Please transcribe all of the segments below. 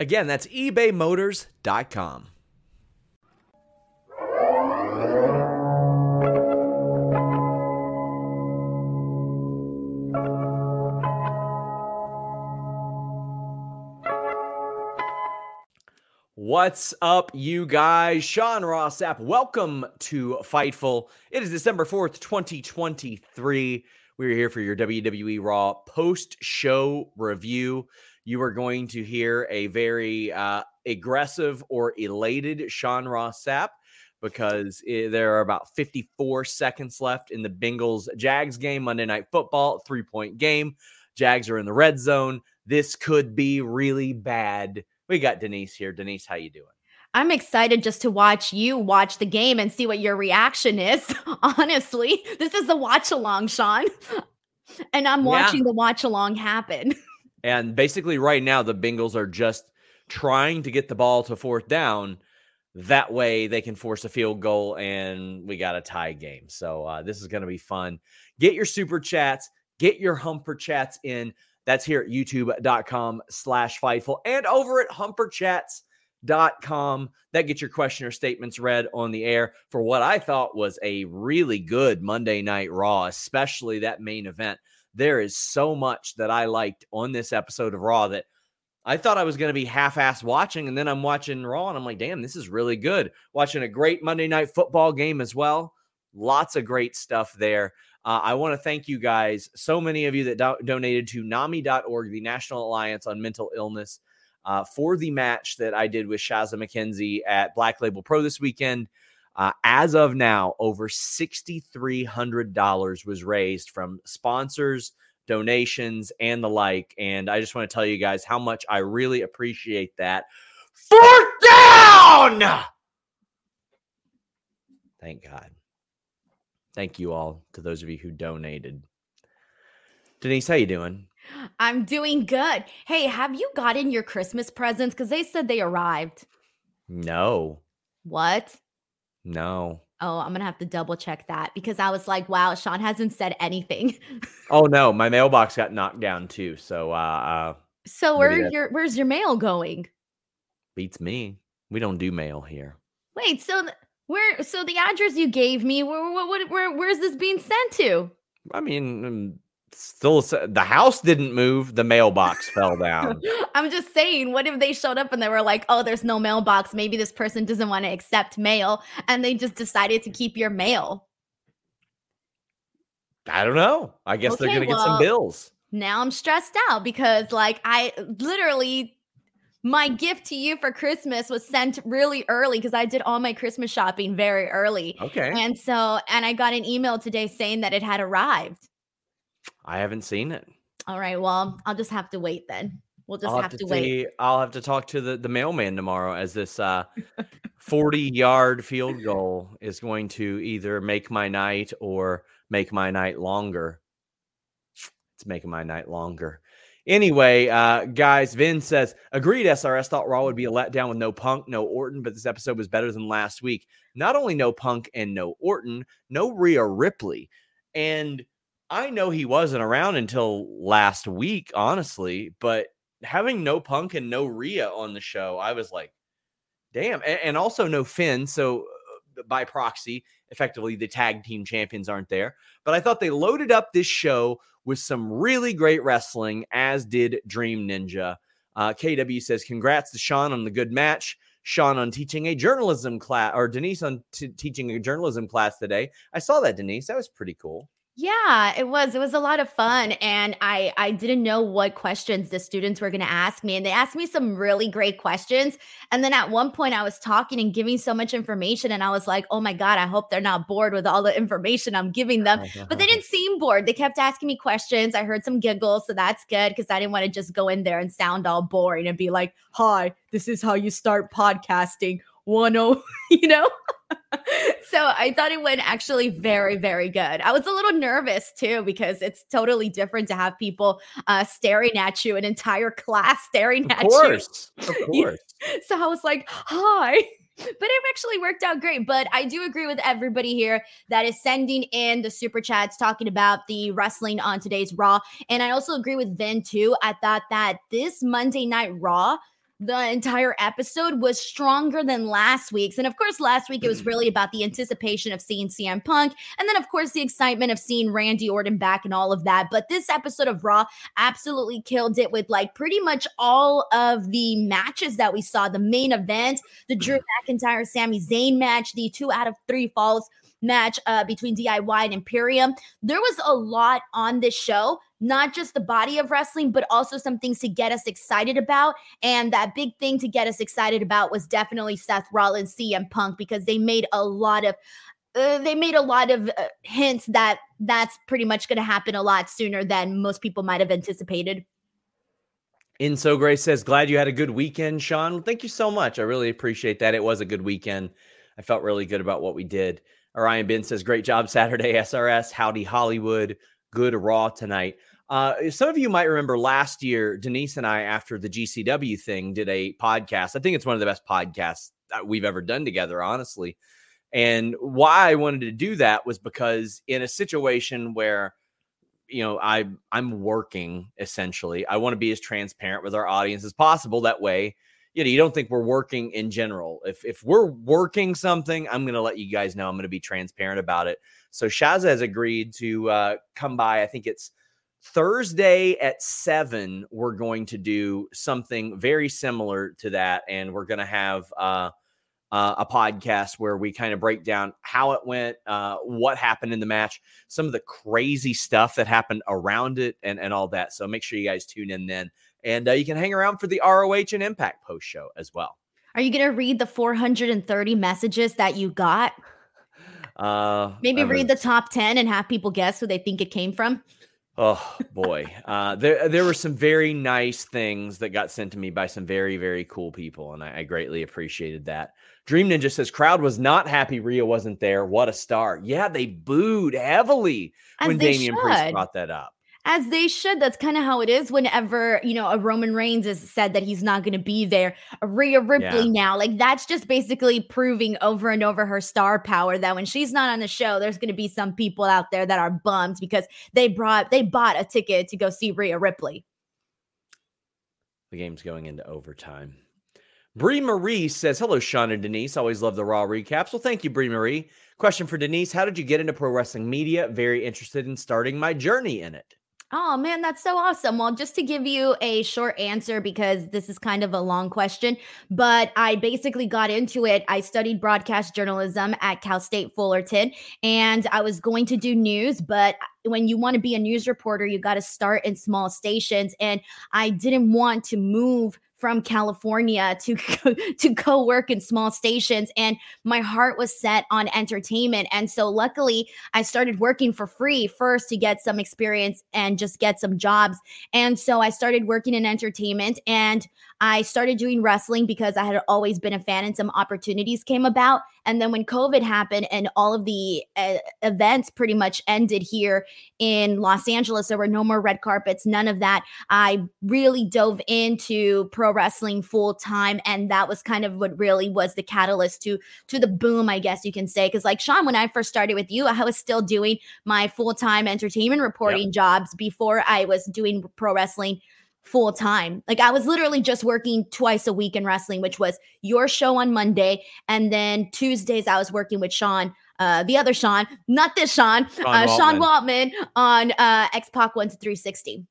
Again, that's ebaymotors.com. What's up, you guys? Sean Ross Sapp, Welcome to Fightful. It is December 4th, 2023. We're here for your WWE Raw post show review. You are going to hear a very uh, aggressive or elated Sean Ross Sapp because it, there are about 54 seconds left in the Bengals Jags game, Monday Night Football, three point game. Jags are in the red zone. This could be really bad we got Denise here. Denise, how you doing? I'm excited just to watch you watch the game and see what your reaction is. Honestly, this is the watch along, Sean. And I'm watching yeah. the watch along happen. And basically, right now, the Bengals are just trying to get the ball to fourth down. That way, they can force a field goal, and we got a tie game. So, uh, this is going to be fun. Get your super chats, get your humper chats in. That's here at youtube.com slash fightful and over at humperchats.com. That gets your question or statements read on the air for what I thought was a really good Monday Night Raw, especially that main event. There is so much that I liked on this episode of Raw that I thought I was going to be half ass watching, and then I'm watching Raw, and I'm like, damn, this is really good. Watching a great Monday Night Football game as well. Lots of great stuff there. Uh, I want to thank you guys, so many of you that do- donated to NAMI.org, the National Alliance on Mental Illness, uh, for the match that I did with Shazza McKenzie at Black Label Pro this weekend. Uh, as of now, over $6,300 was raised from sponsors, donations, and the like. And I just want to tell you guys how much I really appreciate that. Fourth down! Thank God. Thank you all to those of you who donated. Denise, how you doing? I'm doing good. Hey, have you gotten your Christmas presents? Because they said they arrived. No. What? No. Oh, I'm gonna have to double check that because I was like, wow, Sean hasn't said anything. oh no, my mailbox got knocked down too. So uh, uh So where your where's your mail going? Beats me. We don't do mail here. Wait, so th- where? So the address you gave me, where, where, where where's this being sent to? I mean, um, still the house didn't move the mailbox fell down i'm just saying what if they showed up and they were like oh there's no mailbox maybe this person doesn't want to accept mail and they just decided to keep your mail i don't know i guess okay, they're gonna well, get some bills now i'm stressed out because like i literally my gift to you for Christmas was sent really early because I did all my Christmas shopping very early. Okay. And so, and I got an email today saying that it had arrived. I haven't seen it. All right. Well, I'll just have to wait then. We'll just have, have to, to wait. I'll have to talk to the, the mailman tomorrow as this uh, 40 yard field goal is going to either make my night or make my night longer. It's making my night longer. Anyway, uh, guys, Vin says, agreed. SRS thought Raw would be a letdown with no Punk, no Orton, but this episode was better than last week. Not only no Punk and no Orton, no Rhea Ripley. And I know he wasn't around until last week, honestly, but having no Punk and no Rhea on the show, I was like, damn. And, and also no Finn. So uh, by proxy, effectively, the tag team champions aren't there. But I thought they loaded up this show with some really great wrestling, as did Dream Ninja. Uh, KW says, Congrats to Sean on the good match. Sean on teaching a journalism class or Denise on t- teaching a journalism class today. I saw that, Denise. That was pretty cool. Yeah, it was. It was a lot of fun and I I didn't know what questions the students were going to ask me and they asked me some really great questions and then at one point I was talking and giving so much information and I was like, "Oh my god, I hope they're not bored with all the information I'm giving them." But they didn't seem bored. They kept asking me questions. I heard some giggles, so that's good cuz I didn't want to just go in there and sound all boring and be like, "Hi, this is how you start podcasting." 10, you know? So I thought it went actually very, very good. I was a little nervous too because it's totally different to have people uh, staring at you, an entire class staring of at course, you. Of course. so I was like, hi. But it actually worked out great. But I do agree with everybody here that is sending in the super chats talking about the wrestling on today's Raw. And I also agree with Vin too. I thought that this Monday Night Raw the entire episode was stronger than last week's. And of course, last week it was mm-hmm. really about the anticipation of seeing CM Punk. And then, of course, the excitement of seeing Randy Orton back and all of that. But this episode of Raw absolutely killed it with like pretty much all of the matches that we saw the main event, the Drew mm-hmm. McIntyre Sami Zayn match, the two out of three falls match uh, between DIY and Imperium. There was a lot on this show, not just the body of wrestling, but also some things to get us excited about. And that big thing to get us excited about was definitely Seth Rollins, CM Punk, because they made a lot of. Uh, they made a lot of uh, hints that that's pretty much going to happen a lot sooner than most people might have anticipated. In So Grace says, Glad you had a good weekend, Sean. Thank you so much. I really appreciate that. It was a good weekend. I felt really good about what we did. Orion Ben says, Great job Saturday, SRS. Howdy, Hollywood. Good Raw tonight. Uh, some of you might remember last year, Denise and I, after the GCW thing, did a podcast. I think it's one of the best podcasts we've ever done together, honestly. And why I wanted to do that was because in a situation where, you know, I I'm working essentially, I want to be as transparent with our audience as possible. That way, you know, you don't think we're working in general. If if we're working something, I'm going to let you guys know. I'm going to be transparent about it. So Shazza has agreed to uh, come by. I think it's Thursday at seven. We're going to do something very similar to that, and we're going to have uh, uh, a podcast where we kind of break down how it went, uh, what happened in the match, some of the crazy stuff that happened around it, and and all that. So make sure you guys tune in then. And uh, you can hang around for the ROH and Impact post show as well. Are you going to read the 430 messages that you got? Uh, Maybe read the top 10 and have people guess who they think it came from. Oh boy, uh, there there were some very nice things that got sent to me by some very very cool people, and I, I greatly appreciated that. Dream Ninja says crowd was not happy Rhea wasn't there. What a star! Yeah, they booed heavily As when Damian should. Priest brought that up. As they should. That's kind of how it is whenever, you know, a Roman Reigns has said that he's not going to be there. A Rhea Ripley Yeah. now, like that's just basically proving over and over her star power that when she's not on the show, there's going to be some people out there that are bummed because they brought, they bought a ticket to go see Rhea Ripley. The game's going into overtime. Brie Marie says, Hello, Sean and Denise. Always love the Raw recaps. Well, thank you, Brie Marie. Question for Denise How did you get into pro wrestling media? Very interested in starting my journey in it. Oh man, that's so awesome. Well, just to give you a short answer because this is kind of a long question, but I basically got into it. I studied broadcast journalism at Cal State Fullerton and I was going to do news, but when you want to be a news reporter, you got to start in small stations and I didn't want to move from California to to go work in small stations and my heart was set on entertainment. And so luckily I started working for free first to get some experience and just get some jobs. And so I started working in entertainment and I started doing wrestling because I had always been a fan and some opportunities came about. And then when covid happened and all of the uh, events pretty much ended here in Los Angeles there were no more red carpets none of that. I really dove into pro wrestling full time and that was kind of what really was the catalyst to to the boom I guess you can say. Cuz like Sean when I first started with you I was still doing my full-time entertainment reporting jobs before I was doing pro wrestling full time. Like I was literally just working twice a week in wrestling which was your show on Monday and then Tuesdays I was working with Sean uh, the other Sean, not this Sean, Sean uh, Sean Waltman. Waltman on uh, X Pac 1 to 360.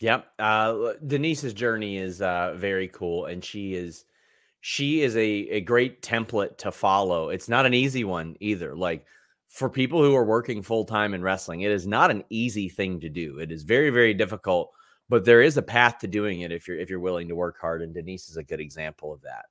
Yep. Uh, Denise's journey is uh, very cool, and she is she is a, a great template to follow. It's not an easy one either. Like for people who are working full time in wrestling, it is not an easy thing to do. It is very, very difficult, but there is a path to doing it if you're if you're willing to work hard. And Denise is a good example of that.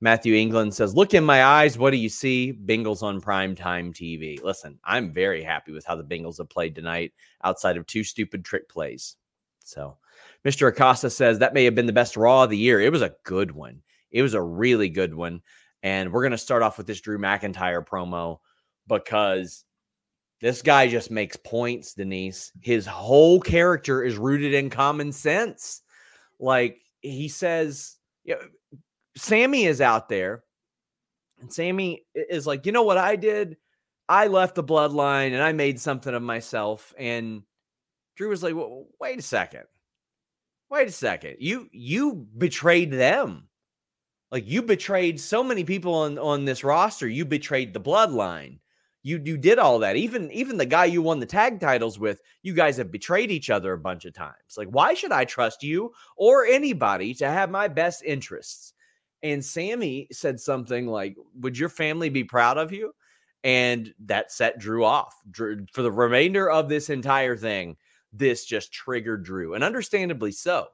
Matthew England says, Look in my eyes. What do you see? Bengals on primetime TV. Listen, I'm very happy with how the Bengals have played tonight outside of two stupid trick plays. So, Mr. Acosta says that may have been the best Raw of the year. It was a good one. It was a really good one. And we're going to start off with this Drew McIntyre promo because this guy just makes points, Denise. His whole character is rooted in common sense. Like he says, you know, Sami is out there, and Sami is like, you know what I did? I left the bloodline and I made something of myself. And Drew was like, well, wait a second. Wait a second. You you betrayed them. Like you betrayed so many people on, on this roster. You betrayed the bloodline. You you did all that. Even even the guy you won the tag titles with, you guys have betrayed each other a bunch of times. Like, why should I trust you or anybody to have my best interests? And Sami said something like, Would your family be proud of you? And that set Drew off. For the remainder of this entire thing, this just triggered Drew, and understandably so.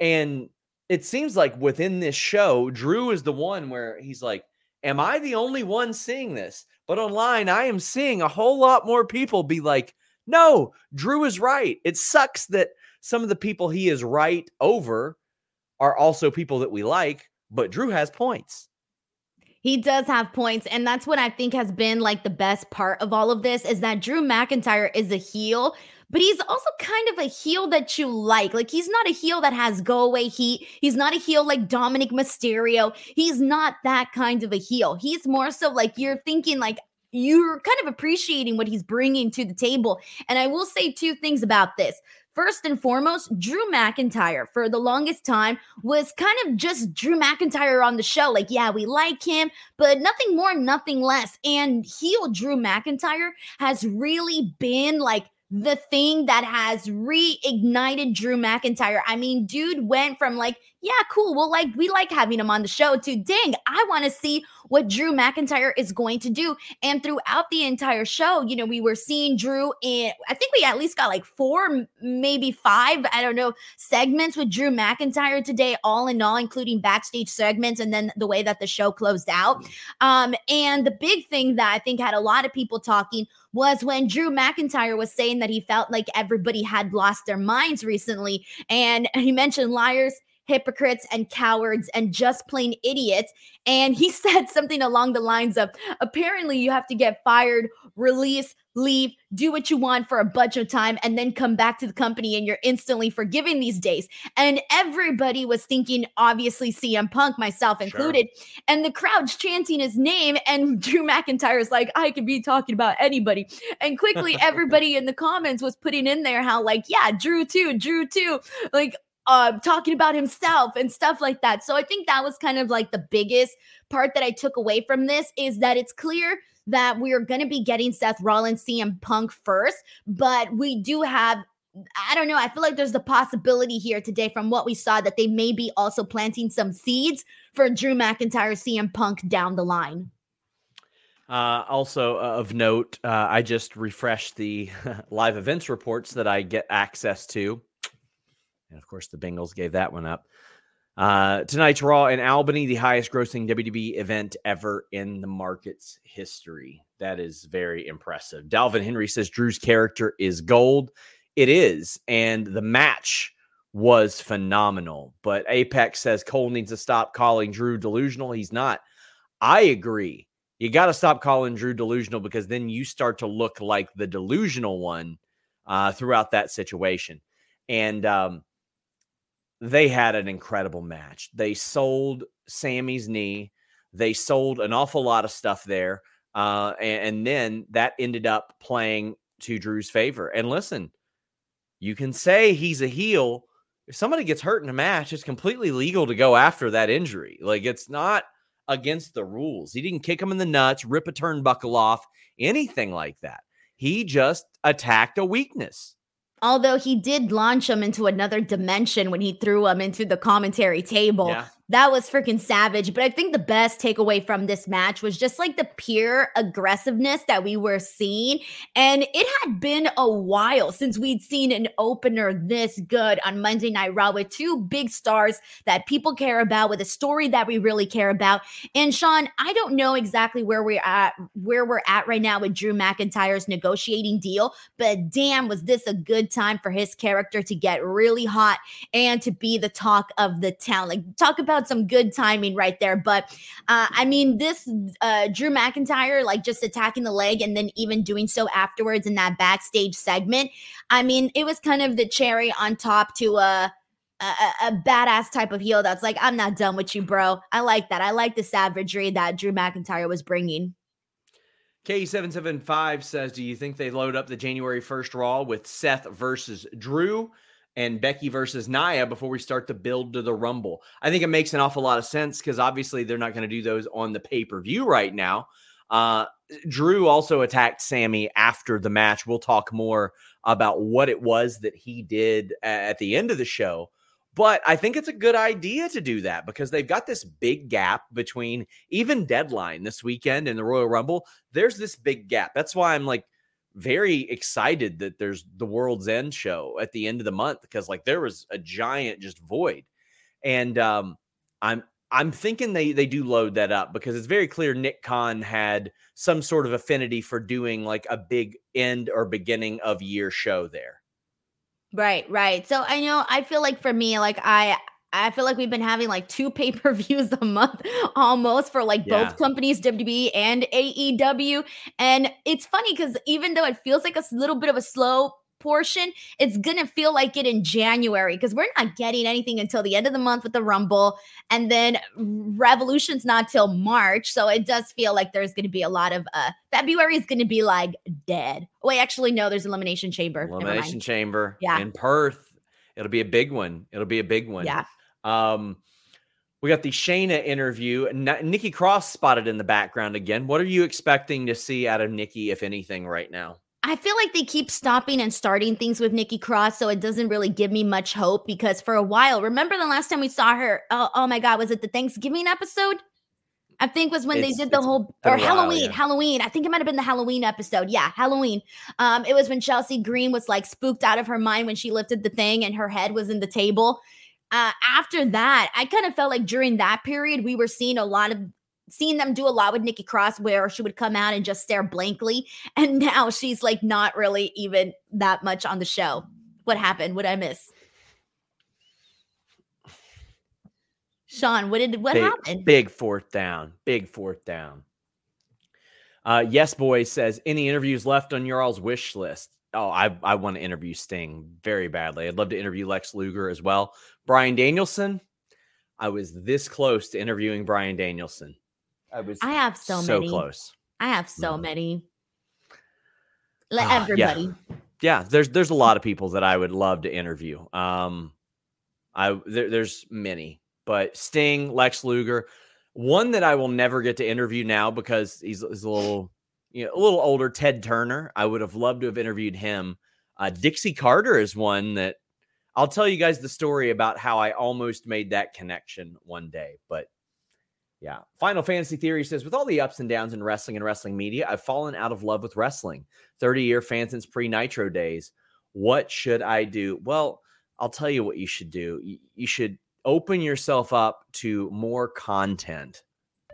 And it seems like within this show, Drew is the one where he's like, Am I the only one seeing this? But online, I am seeing a whole lot more people be like, No, Drew is right. It sucks that some of the people he is right over are also people that we like, but Drew has points. He does have points. And that's what I think has been like the best part of all of this is that Drew McIntyre is a heel, but he's also kind of a heel that you like. Like he's not a heel that has go away heat. He's not a heel like Dominik Mysterio. He's not that kind of a heel. He's more so like you're thinking like you're kind of appreciating what he's bringing to the table. And I will say two things about this. First and foremost, Drew McIntyre for the longest time was kind of just Drew McIntyre on the show. Like, yeah, we like him, but nothing more, nothing less. And heel Drew McIntyre has really been like the thing that has reignited Drew McIntyre. I mean, dude went from like, yeah, cool. Well, like we like having him on the show too. dang, I want to see what Drew McIntyre is going to do. And throughout the entire show, you know, we were seeing Drew in I think we at least got like four, maybe five, I don't know, segments with Drew McIntyre today, all in all, including backstage segments and then the way that the show closed out. Um, and the big thing that I think had a lot of people talking was when Drew McIntyre was saying that he felt like everybody had lost their minds recently. And he mentioned liars, hypocrites and cowards and just plain idiots. And he said something along the lines of apparently you have to get fired, release, leave, do what you want for a bunch of time, and then come back to the company and you're instantly forgiven these days. And everybody was thinking, obviously, CM Punk, myself included, sure. and the crowd's chanting his name. And Drew McIntyre is like, I could be talking about anybody. And quickly, everybody in the comments was putting in there how, like, yeah, Drew too, Drew too. Like, uh, talking about himself and stuff like that. So I think that was kind of like the biggest part that I took away from this is that it's clear that we're going to be getting Seth Rollins, CM Punk first, but we do have. I don't know. I feel like there's the possibility here today from what we saw that they may be also planting some seeds for Drew McIntyre, CM Punk down the line. Uh, also uh, of note, uh, I just refreshed the live events reports that I get access to and of course, the Bengals gave that one up. Uh, tonight's Raw in Albany, the highest grossing WWE event ever in the market's history. That is very impressive. Dalvin Henry says Drew's character is gold. It is. And the match was phenomenal. But Apex says Cole needs to stop calling Drew delusional. He's not. I agree. You got to stop calling Drew delusional because then you start to look like the delusional one uh, throughout that situation. And um, they had an incredible match. They sold Sami's knee. They sold an awful lot of stuff there. Uh, and, and then that ended up playing to Drew's favor. And listen, you can say he's a heel. If somebody gets hurt in a match, it's completely legal to go after that injury. Like it's not against the rules. He didn't kick him in the nuts, rip a turnbuckle off, anything like that. He just attacked a weakness. Although he did launch him into another dimension when he threw him into the commentary table. Yeah. That was freaking savage. But I think the best takeaway from this match was just like the pure aggressiveness that we were seeing. And it had been a while since we'd seen an opener this good on Monday Night Raw with two big stars that people care about, with a story that we really care about. And Sean, I don't know exactly where we're at, where we're at right now with Drew McIntyre's negotiating deal, but damn, was this a good time for his character to get really hot and to be the talk of the town. Like, talk about some good timing right there. But uh, I mean, this uh, Drew McIntyre, like just attacking the leg and then even doing so afterwards in that backstage segment. I mean, it was kind of the cherry on top to a. A, a, badass type of heel that's like, I'm not done with you, bro. I like that. I like the savagery that Drew McIntyre was bringing. K775 says, Do you think they load up the January 1st Raw with Seth versus Drew? And Becky versus Nia before we start to build to the Rumble. I think it makes an awful lot of sense because obviously they're not going to do those on the pay per view right now. Uh, Drew also attacked Sami after the match. We'll talk more about what it was that he did at the end of the show. But I think it's a good idea to do that because they've got this big gap between even deadline this weekend and the Royal Rumble. There's this big gap. That's why I'm like, very excited that there's the World's End show at the end of the month because like there was a giant just void. And um I'm I'm thinking they they do load that up because it's very clear Nick Khan had some sort of affinity for doing like a big end or beginning of year show there. Right, right. So I know I feel like for me like I I feel like we've been having like two pay per views a month almost for like yeah. both companies, WWE and AEW. And it's funny because even though it feels like a little bit of a slow portion, it's going to feel like it in January because we're not getting anything until the end of the month with the Rumble. And then Revolution's not till March. So it does feel like there's going to be a lot of uh February is going to be like dead. Wait, actually, no, there's Elimination Chamber. Elimination Chamber. Yeah. In Perth. It'll be a big one. It'll be a big one. Yeah. Um, we got the Shayna interview. Nikki Cross spotted in the background again. What are you expecting to see out of Nikki, if anything, right now? I feel like they keep stopping and starting things with Nikki Cross, so it doesn't really give me much hope because for a while, remember the last time we saw her? Oh, oh my God, was it the Thanksgiving episode? I think was when it's, they did the whole or Halloween, yeah. Halloween. I think it might have been the Halloween episode. Yeah, Halloween. Um, it was when Chelsea Green was like spooked out of her mind when she lifted the thing and her head was in the table uh, after that, I kind of felt like during that period, we were seeing a lot of seeing them do a lot with Nikki Cross where she would come out and just stare blankly. And now she's like not really even that much on the show. What happened? What I miss? Sean, what did what big, happened? Big fourth down. Big fourth down. Uh, yes, boy says any interviews left on your all's wish list. Oh, I I want to interview Sting very badly. I'd love to interview Lex Luger as well. Bryan Danielson, I was this close to interviewing Bryan Danielson. I was I have so, so many. close. I have so mm. many. Let uh, everybody. Yeah. yeah. there's there's a lot of people that I would love to interview. Um I there, there's many, but Sting, Lex Luger, one that I will never get to interview now because he's, he's a little you know, a little older, Ted Turner. I would have loved to have interviewed him. Uh, Dixie Carter is one that I'll tell you guys the story about how I almost made that connection one day. But yeah, Final Fantasy Theory says with all the ups and downs in wrestling and wrestling media, I've fallen out of love with wrestling. 30 year fan since pre Nitro days. What should I do? Well, I'll tell you what you should do. You should open yourself up to more content.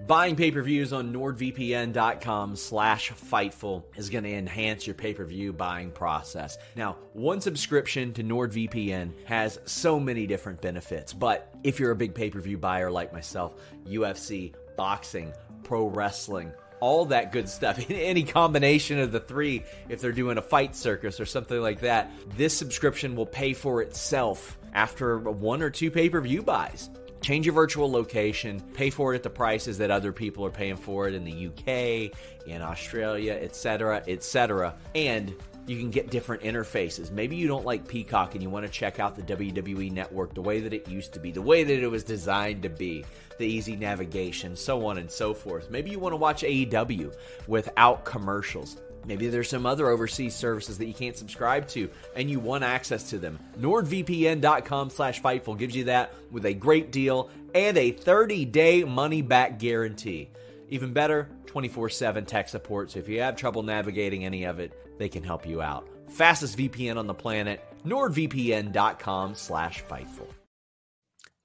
Buying pay-per-views on nordvpn.com slash Fightful is going to enhance your pay-per-view buying process. Now, one subscription to NordVPN has so many different benefits, but if you're a big pay-per-view buyer like myself, UFC, boxing, pro wrestling, all that good stuff, any combination of the three, if they're doing a fight circus or something like that, this subscription will pay for itself after one or two pay-per-view buys. Change your virtual location, pay for it at the prices that other people are paying for it in the UK, in Australia, etc., etc. And you can get different interfaces. Maybe you don't like Peacock and you want to check out the WWE network the way that it used to be, the way that it was designed to be, the easy navigation, so on and so forth. Maybe you want to watch AEW without commercials Maybe there's some other overseas services that you can't subscribe to and you want access to them. NordVPN.com slash Fightful gives you that with a great deal and a 30-day money-back guarantee. Even better, 24-7 tech support, so if you have trouble navigating any of it, they can help you out. Fastest VPN on the planet, NordVPN.com slash Fightful.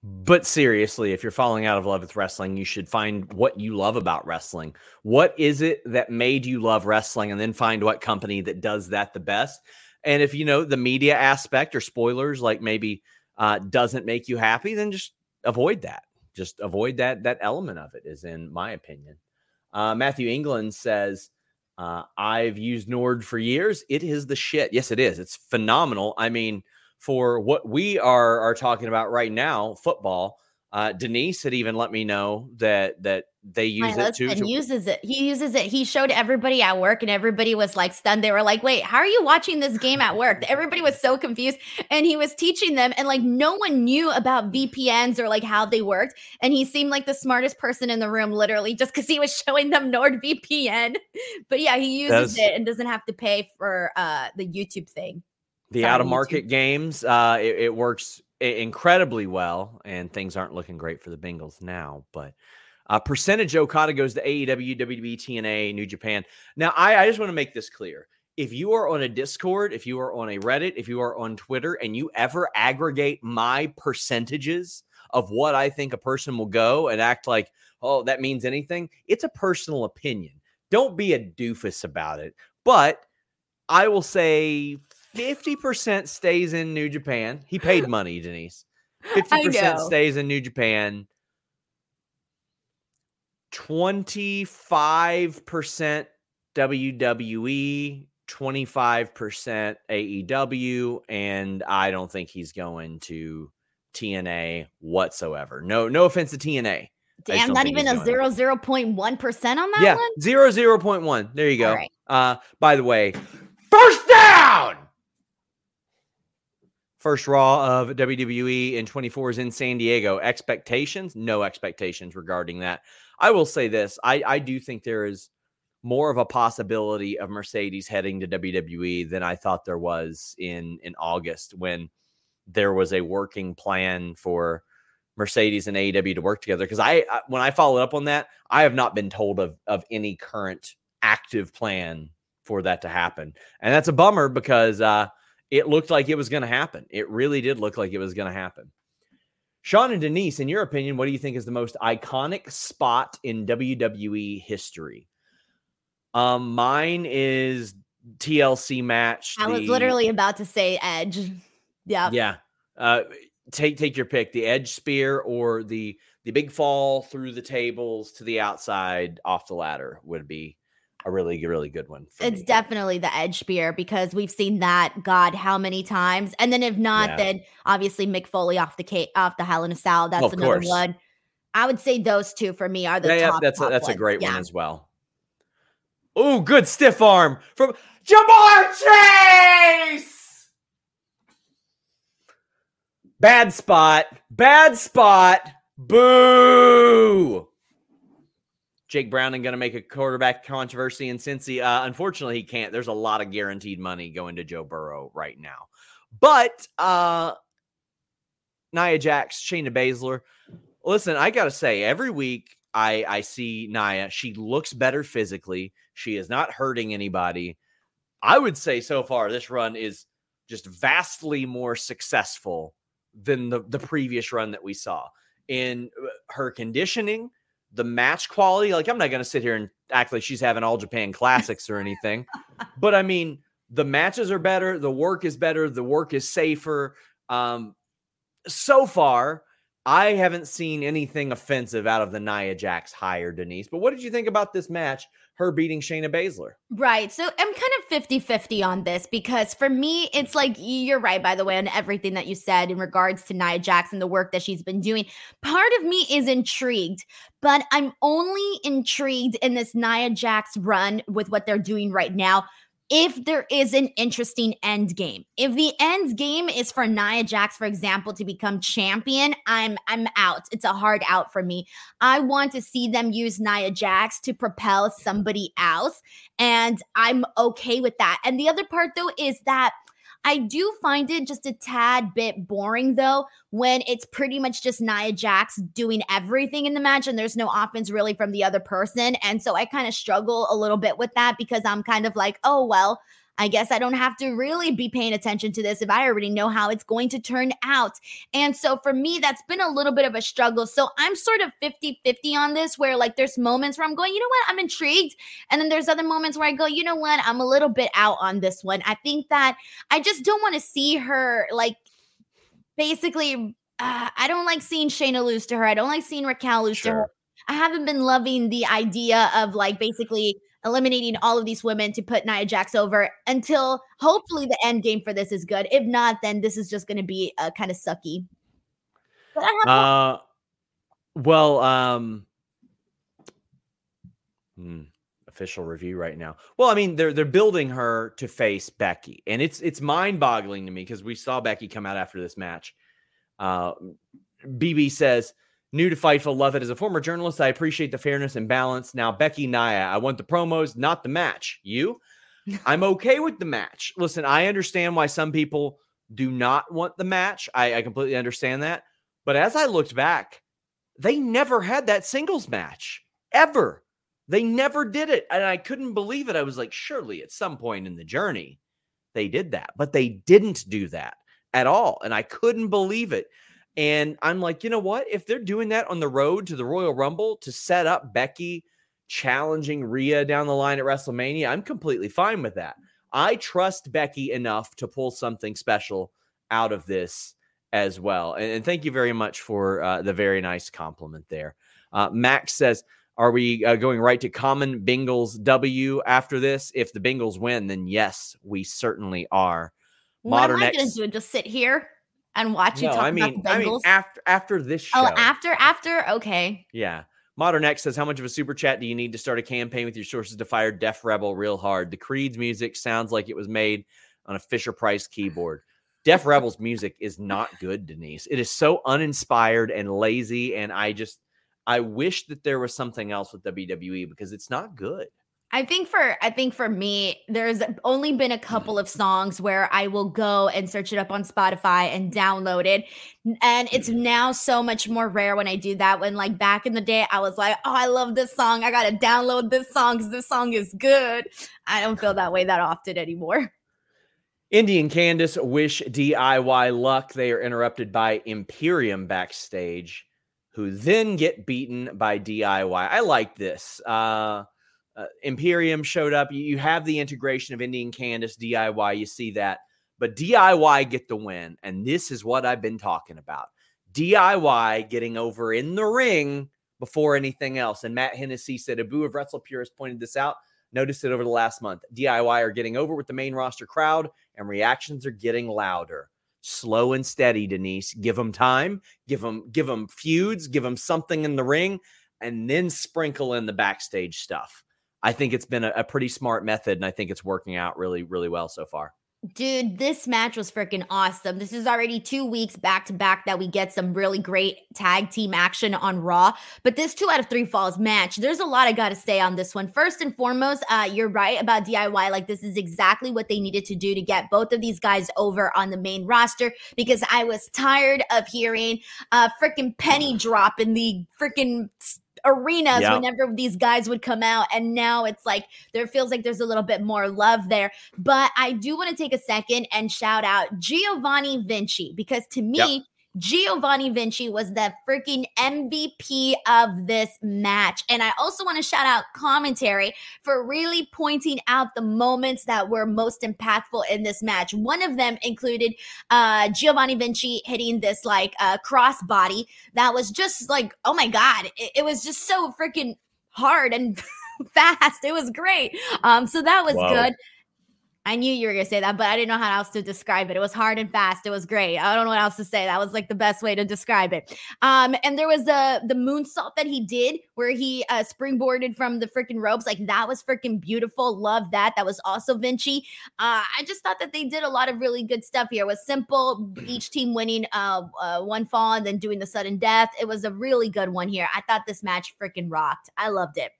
But seriously, if you're falling out of love with wrestling, you should find what you love about wrestling. What is it that made you love wrestling? And then find what company that does that the best. And if you know the media aspect or spoilers, like maybe uh, doesn't make you happy, then just avoid that. Just avoid that that element of it. Is in my opinion. Uh, Matthew England says, uh, "I've used Nord for years. It is the shit. Yes, it is. It's phenomenal. I mean." For what we are are talking about right now, football. Uh, Denise had even let me know that that they use My it too. To- uses it. He uses it. He showed everybody at work, and everybody was like stunned. They were like, "Wait, how are you watching this game at work?" Everybody was so confused, and he was teaching them, and like no one knew about VPNs or like how they worked. And he seemed like the smartest person in the room, literally, just because he was showing them NordVPN. but yeah, he uses it and doesn't have to pay for uh the YouTube thing the out of market games uh it, it, works incredibly well and things aren't looking great for the bengals now but uh percentage okada goes to aew wwe tna new japan. Now i i just want to make this clear. If you are on a discord if you are on a reddit if you are on twitter and you ever aggregate my percentages of what i think a person will go and act like oh that means anything it's a personal opinion. Don't be a doofus about it. But i will say 50% stays in New Japan. He paid money, Denise. 50% stays in New Japan. 25% WWE, 25% AEW, and I don't think he's going to TNA whatsoever. No, no offense to TNA. Damn, not even a zero zero point one percent on that yeah, one. Zero zero point one. There you go. Right. Uh, by the way, first down. First Raw of WWE in 24 is in San Diego. Expectations? No expectations regarding that. I will say this I, I do think there is more of a possibility of Mercedes heading to WWE than I thought there was in, in August when there was a working plan for Mercedes and AEW to work together. Because I, I, when I followed up on that, I have not been told of, of any current active plan for that to happen. And that's a bummer because uh, it looked like it was going to happen. It really did look like it was going to happen. Sean and Denise, in your opinion, what do you think is the most iconic spot in WWE history? Um, mine is TLC match. I the, was literally about to say Edge. Yeah. Yeah. Uh, take take your pick: the Edge spear or the the big fall through the tables to the outside off the ladder would be a really, really good one. It's me. definitely the Edge Spear because we've seen that God how many times, and then if not, yeah. then obviously Mick Foley off the K- off the Hell in a Cell. Oh, that's another course. one. I would say those two for me are the yeah, top. Yeah, that's top a, that's one. a great yeah. one as well. Oh, good stiff arm from Ja'Marr Chase. Bad spot. Bad spot. Boo. Jake Browning going to make a quarterback controversy in Cincy? Uh, unfortunately, he can't. There's a lot of guaranteed money going to Joe Burrow right now. But uh, Nia Jax, Shayna Baszler. Listen, I got to say, every week I, I see Nia, she looks better physically. She is not hurting anybody. I would say so far this run is just vastly more successful than the, the previous run that we saw in uh, her conditioning the match quality. Like, I'm not going to sit here and act like she's having all Japan classics or anything, but I mean, the matches are better, the work is better, the work is safer. Um, so far, I haven't seen anything offensive out of the Nia Jax hire, Denise. But what did you think about this match her beating Shayna Baszler. Right. So I'm kind of 50 50 on this because for me, it's like you're right, by the way, on everything that you said in regards to Nia Jackson, the work that she's been doing. Part of me is intrigued, but I'm only intrigued in this Nia Jax run with what they're doing right now if there is an interesting end game. If the end game is for Nia Jax, for example, to become champion, I'm I'm out. It's a hard out for me. I want to see them use Nia Jax to propel somebody else, and I'm okay with that. And the other part though is that I do find it just a tad bit boring though when it's pretty much just Nia Jax doing everything in the match and there's no offense really from the other person. And so I kind of struggle a little bit with that because I'm kind of like, oh, well, I guess I don't have to really be paying attention to this if I already know how it's going to turn out. And so for me, that's been a little bit of a struggle. So I'm sort of 50 50 on this, where like there's moments where I'm going, you know what, I'm intrigued. And then there's other moments where I go, you know what, I'm a little bit out on this one. I think that I just don't want to see her like basically. Uh, I don't like seeing Shayna lose to her. I don't like seeing Raquel lose sure. to her. I haven't been loving the idea of like basically eliminating all of these women to put Nia Jax over until hopefully the end game for this is good. If not, then this is just going to be uh, kind of sucky. Uh, well, um, hmm, official review right now. Well, I mean, they're they're building her to face Becky, and it's it's mind boggling to me because we saw Becky come out after this match. Uh, BB says New to Fightful, love it. As a former journalist, I appreciate the fairness and balance. Now, Becky Nia, I want the promos, not the match. You? I'm okay with the match. Listen, I understand why some people do not want the match. I, I completely understand that. But as I looked back, they never had that singles match ever. They never did it. And I couldn't believe it. I was like, surely at some point in the journey, they did that. But they didn't do that at all. And I couldn't believe it. And I'm like, you know what? If they're doing that on the road to the Royal Rumble to set up Becky challenging Rhea down the line at WrestleMania, I'm completely fine with that. I trust Becky enough to pull something special out of this as well. And, and thank you very much for uh, the very nice compliment there. Uh, Max says, Are we uh, going right to common Bengals W after this? If the Bengals win, then yes, we certainly are. Modern what am I going to do? Just sit here? And watch you no, talk I mean, about the Bengals? I mean, after after this oh, show. Oh, after after okay. Yeah. Modern X says, How much of a super chat do you need to start a campaign with your sources to fire Def Rebel real hard? The Creed's music sounds like it was made on a Fisher Price keyboard. Def Rebel's music is not good, Denise. It is so uninspired and lazy. And I just, I wish that there was something else with WWE because it's not good. I think for I think for me, there's only been a couple of songs where I will go and search it up on Spotify and download it. And it's now so much more rare when I do that. When like back in the day, I was like, oh, I love this song. I gotta download this song because this song is good. I don't feel that way that often anymore. Indi and Candice wish DIY luck. They are interrupted by Imperium backstage, who then get beaten by DIY. I like this. Uh uh, Imperium showed up. You, you have the integration of Indi and Candice, DIY. You see that. But DIY get the win. And this is what I've been talking about. DIY getting over in the ring before anything else. And Matt Hennessy said, Abu of Wrestle Purist pointed this out. Noticed it over the last month. DIY are getting over with the main roster crowd, and reactions are getting louder. Slow and steady, Denise. Give them time. Give them give them feuds. Give them something in the ring, and then sprinkle in the backstage stuff. I think it's been a, a pretty smart method, and I think it's working out really, really well so far. Dude, this match was freaking awesome. This is already two weeks back to back that we get some really great tag team action on Raw. But this two out of three falls match, there's a lot I got to say on this one. First and foremost, uh, you're right about DIY. Like, this is exactly what they needed to do to get both of these guys over on the main roster because I was tired of hearing a freaking penny drop in the freaking arenas whenever these guys would come out. And now it's like there feels like there's a little bit more love there. But I do want to take a second and shout out Giovanni Vinci because to me, yep Giovanni Vinci was the freaking MVP of this match. And I also want to shout out commentary for really pointing out the moments that were most impactful in this match. One of them included uh, Giovanni Vinci hitting this like uh, crossbody that was just like, oh my God, it, it was just so freaking hard and fast. It was great. Um, so that was good. I knew you were gonna say that, but I didn't know how else to describe it. It was hard and fast. It was great. I don't know what else to say. That was like the best way to describe it. Um, and there was the the moonsault that he did where he uh springboarded from the freaking ropes. Like that was freaking beautiful. Love that. That was also Vinci. Uh, I just thought that they did a lot of really good stuff here. It was simple. Each team winning uh, uh one fall and then doing the sudden death. It was a really good one here. I thought this match freaking rocked. I loved it.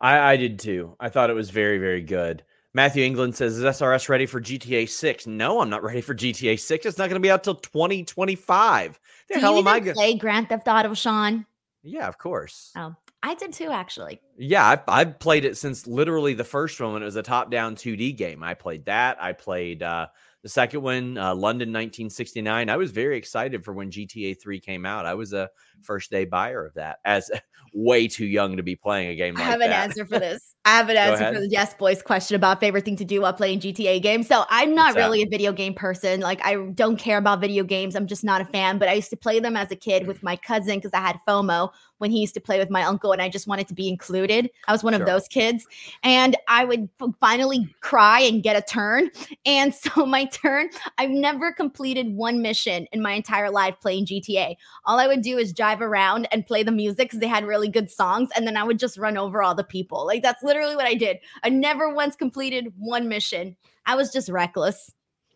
I, I did too. I thought it was very, very good. Matthew England says, "Is SRS ready for GTA 6?" No, I'm not ready for GTA 6. It's not going to be out till 2025. The Do hell you am I play Grand Theft Auto, Sean? Yeah, of course. Oh, I did too, actually. Yeah, I've, I've played it since literally the first one when it was a top-down 2D game. I played that. I played uh, the second one, uh, London 1969. I was very excited for when GTA 3 came out. I was a first-day buyer of that, as way too young to be playing a game I have an that. answer for this. I have an answer for the Yes Boys question about favorite thing to do while playing GTA games. So I'm not What's that? really a video game person. Like I don't care about video games. I'm just not a fan. But I used to play them as a kid with my cousin because I had FOMO when he used to play with my uncle, and I just wanted to be included. I was one Sure. of those kids, and I would finally cry and get a turn. And so my turn, I've never completed one mission in my entire life playing GTA. All I would do is around and play the music because they had really good songs, and then I would just run over all the people. Like that's literally what I did. I never once completed one mission. I was just reckless.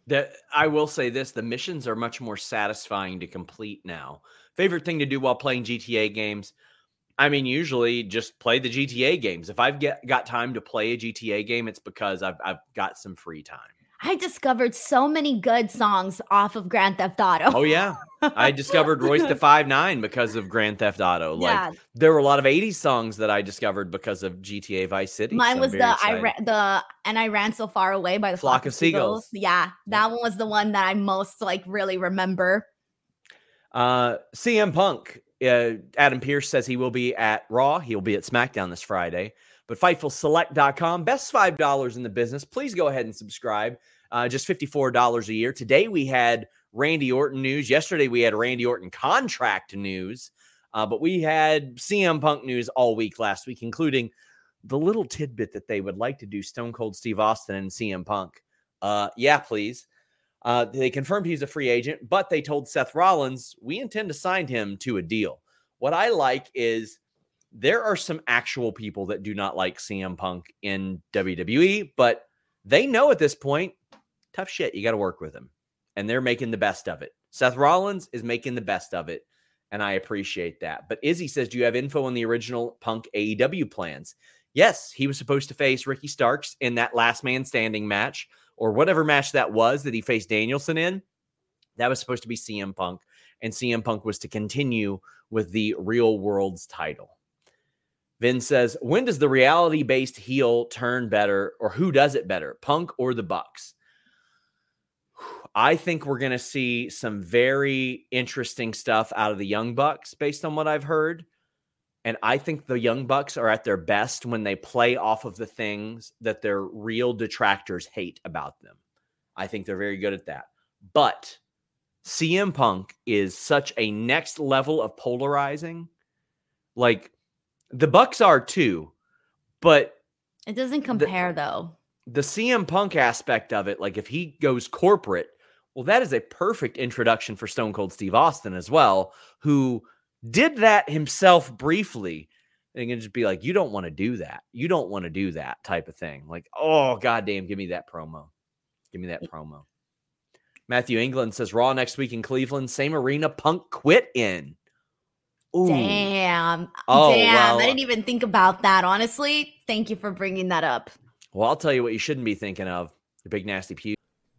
That I will say this: the missions are much more satisfying to complete now. Favorite thing to do while playing GTA games? I mean, usually just play the GTA games. If I've get, got time to play a GTA game, it's because I've I've got some free time. I discovered so many good songs off of Grand Theft Auto. Oh yeah, I discovered Royce the Five Nine because of Grand Theft Auto. Like yeah, there were a lot of '80s songs that I discovered because of GTA Vice City. mine so was the very I ran the and I ran so far away by the Flock of Seagulls. Yeah, that one was the one that I most like really remember. Uh, CM Punk, uh, Adam Pearce says he will be at Raw. He'll be at SmackDown this Friday. But FightfulSelect.com, best $5 in the business. Please go ahead and subscribe. Uh, just $54 a year. Today we had Randy Orton news. Yesterday we had Randy Orton contract news. Uh, but we had CM Punk news all week last week, including the little tidbit that they would like to do Stone Cold Steve Austin and CM Punk. Uh, yeah, please. Uh, they confirmed he's a free agent, but they told Seth Rollins, we intend to sign him to a deal. What I like is there are some actual people that do not like CM Punk in WWE, but they know at this point, tough shit. You got to work with them. And they're making the best of it. Seth Rollins is making the best of it. And I appreciate that. But Izzy says, Do you have info on the original Punk AEW plans? Yes, he was supposed to face Ricky Starks in that last man standing match or whatever match that was that he faced Danielson in. That was supposed to be CM Punk. And CM Punk was to continue with the real world's title. Vin says, when does the reality based heel turn better, or who does it better, Punk or the Bucks? I think we're going to see some very interesting stuff out of the Young Bucks based on what I've heard. And I think the Young Bucks are at their best when they play off of the things that their real detractors hate about them. I think they're very good at that. But CM Punk is such a next level of polarizing. Like the Bucks are too, but It doesn't compare though. the CM Punk aspect of it, like if he goes corporate, well, that is a perfect introduction for Stone Cold Steve Austin as well, who did that himself briefly. And can just be like, you don't want to do that. You don't want to do that type of thing. Like, oh goddamn, give me that promo. Give me that promo. Matthew England says Raw next week in Cleveland, same arena Punk quit in. Ooh. Damn. Oh, Damn. well, I didn't even think about that, honestly. Thank you for bringing that up. Well, I'll tell you what you shouldn't be thinking of. The big nasty pew.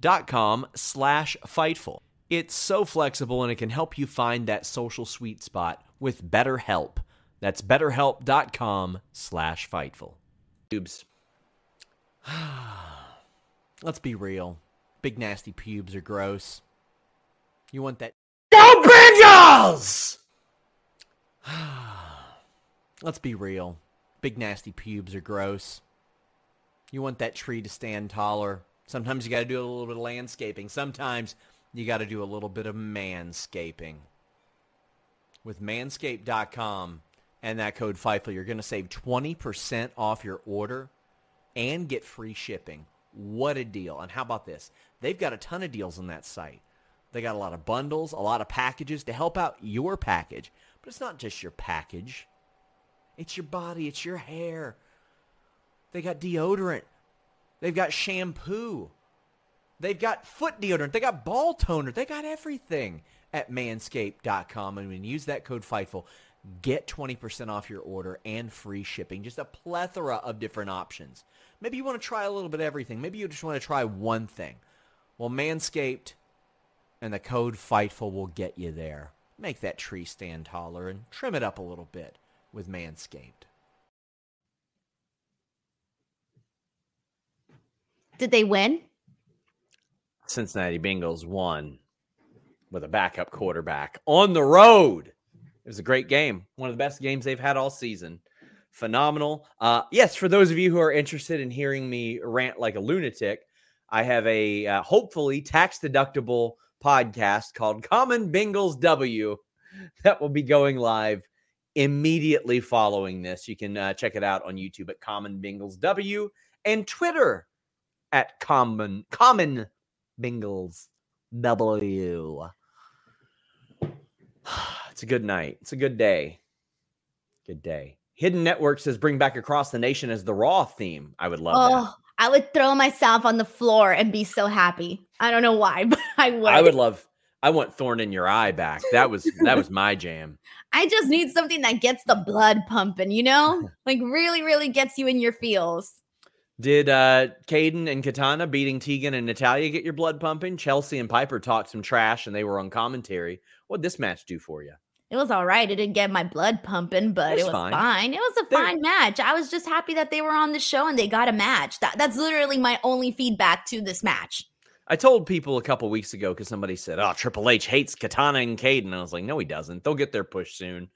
dot com slash fightful. It's so flexible and it can help you find that social sweet spot with BetterHelp. That's betterhelp.com slash fightful. Pubes. Let's be real. Big nasty pubes are gross. You want that? Go Bengals! Let's be real. Big nasty pubes are gross. You want that tree to stand taller. Sometimes you got to do a little bit of landscaping. Sometimes you got to do a little bit of manscaping. With manscaped.com and that code FIGHTFUL, you're going to save 20% off your order and get free shipping. What a deal. And how about this? They've got a ton of deals on that site. They got a lot of bundles, a lot of packages to help out your package. But it's not just your package. It's your body, it's your hair. They got deodorant. They've got shampoo. They've got foot deodorant. They got ball toner. They got everything at manscaped.com. And when you use that code FIGHTFUL, get 20% off your order and free shipping. Just a plethora of different options. Maybe you want to try a little bit of everything. Maybe you just want to try one thing. Well, Manscaped and the code FIGHTFUL will get you there. Make that tree stand taller and trim it up a little bit with Manscaped. Did they win? Cincinnati Bengals won with a backup quarterback on the road. It was a great game, one of the best games they've had all season. Phenomenal. Uh, yes, for those of you who are interested in hearing me rant like a lunatic, I have a uh, hopefully tax deductible podcast called Common Bengals W that will be going live immediately following this. You can uh, check it out on YouTube at Common Bengals W and Twitter at Common Common Bengals W. It's a good night. It's a good day. Good day. Hidden Network says bring back across the nation as the Raw theme. I would love oh, that. I would throw myself on the floor and be so happy. I don't know why, but I would. I would love. I want Thorn in Your Eye back. That was that was my jam. I just need something that gets the blood pumping, you know, like really, really gets you in your feels. Did uh Kayden and Katana beating Tegan and Natalya get your blood pumping? Chelsea and Piper talked some trash and they were on commentary. What'd this match do for you? It was all right. It didn't get my blood pumping, but it was, it was fine. fine. It was a They're, fine match. I was just happy that they were on the show and they got a match. That, that's literally my only feedback to this match. I told people a couple weeks ago because somebody said, "Oh, Triple H hates Katana and Kayden." I was like, "No, he doesn't. They'll get their push soon."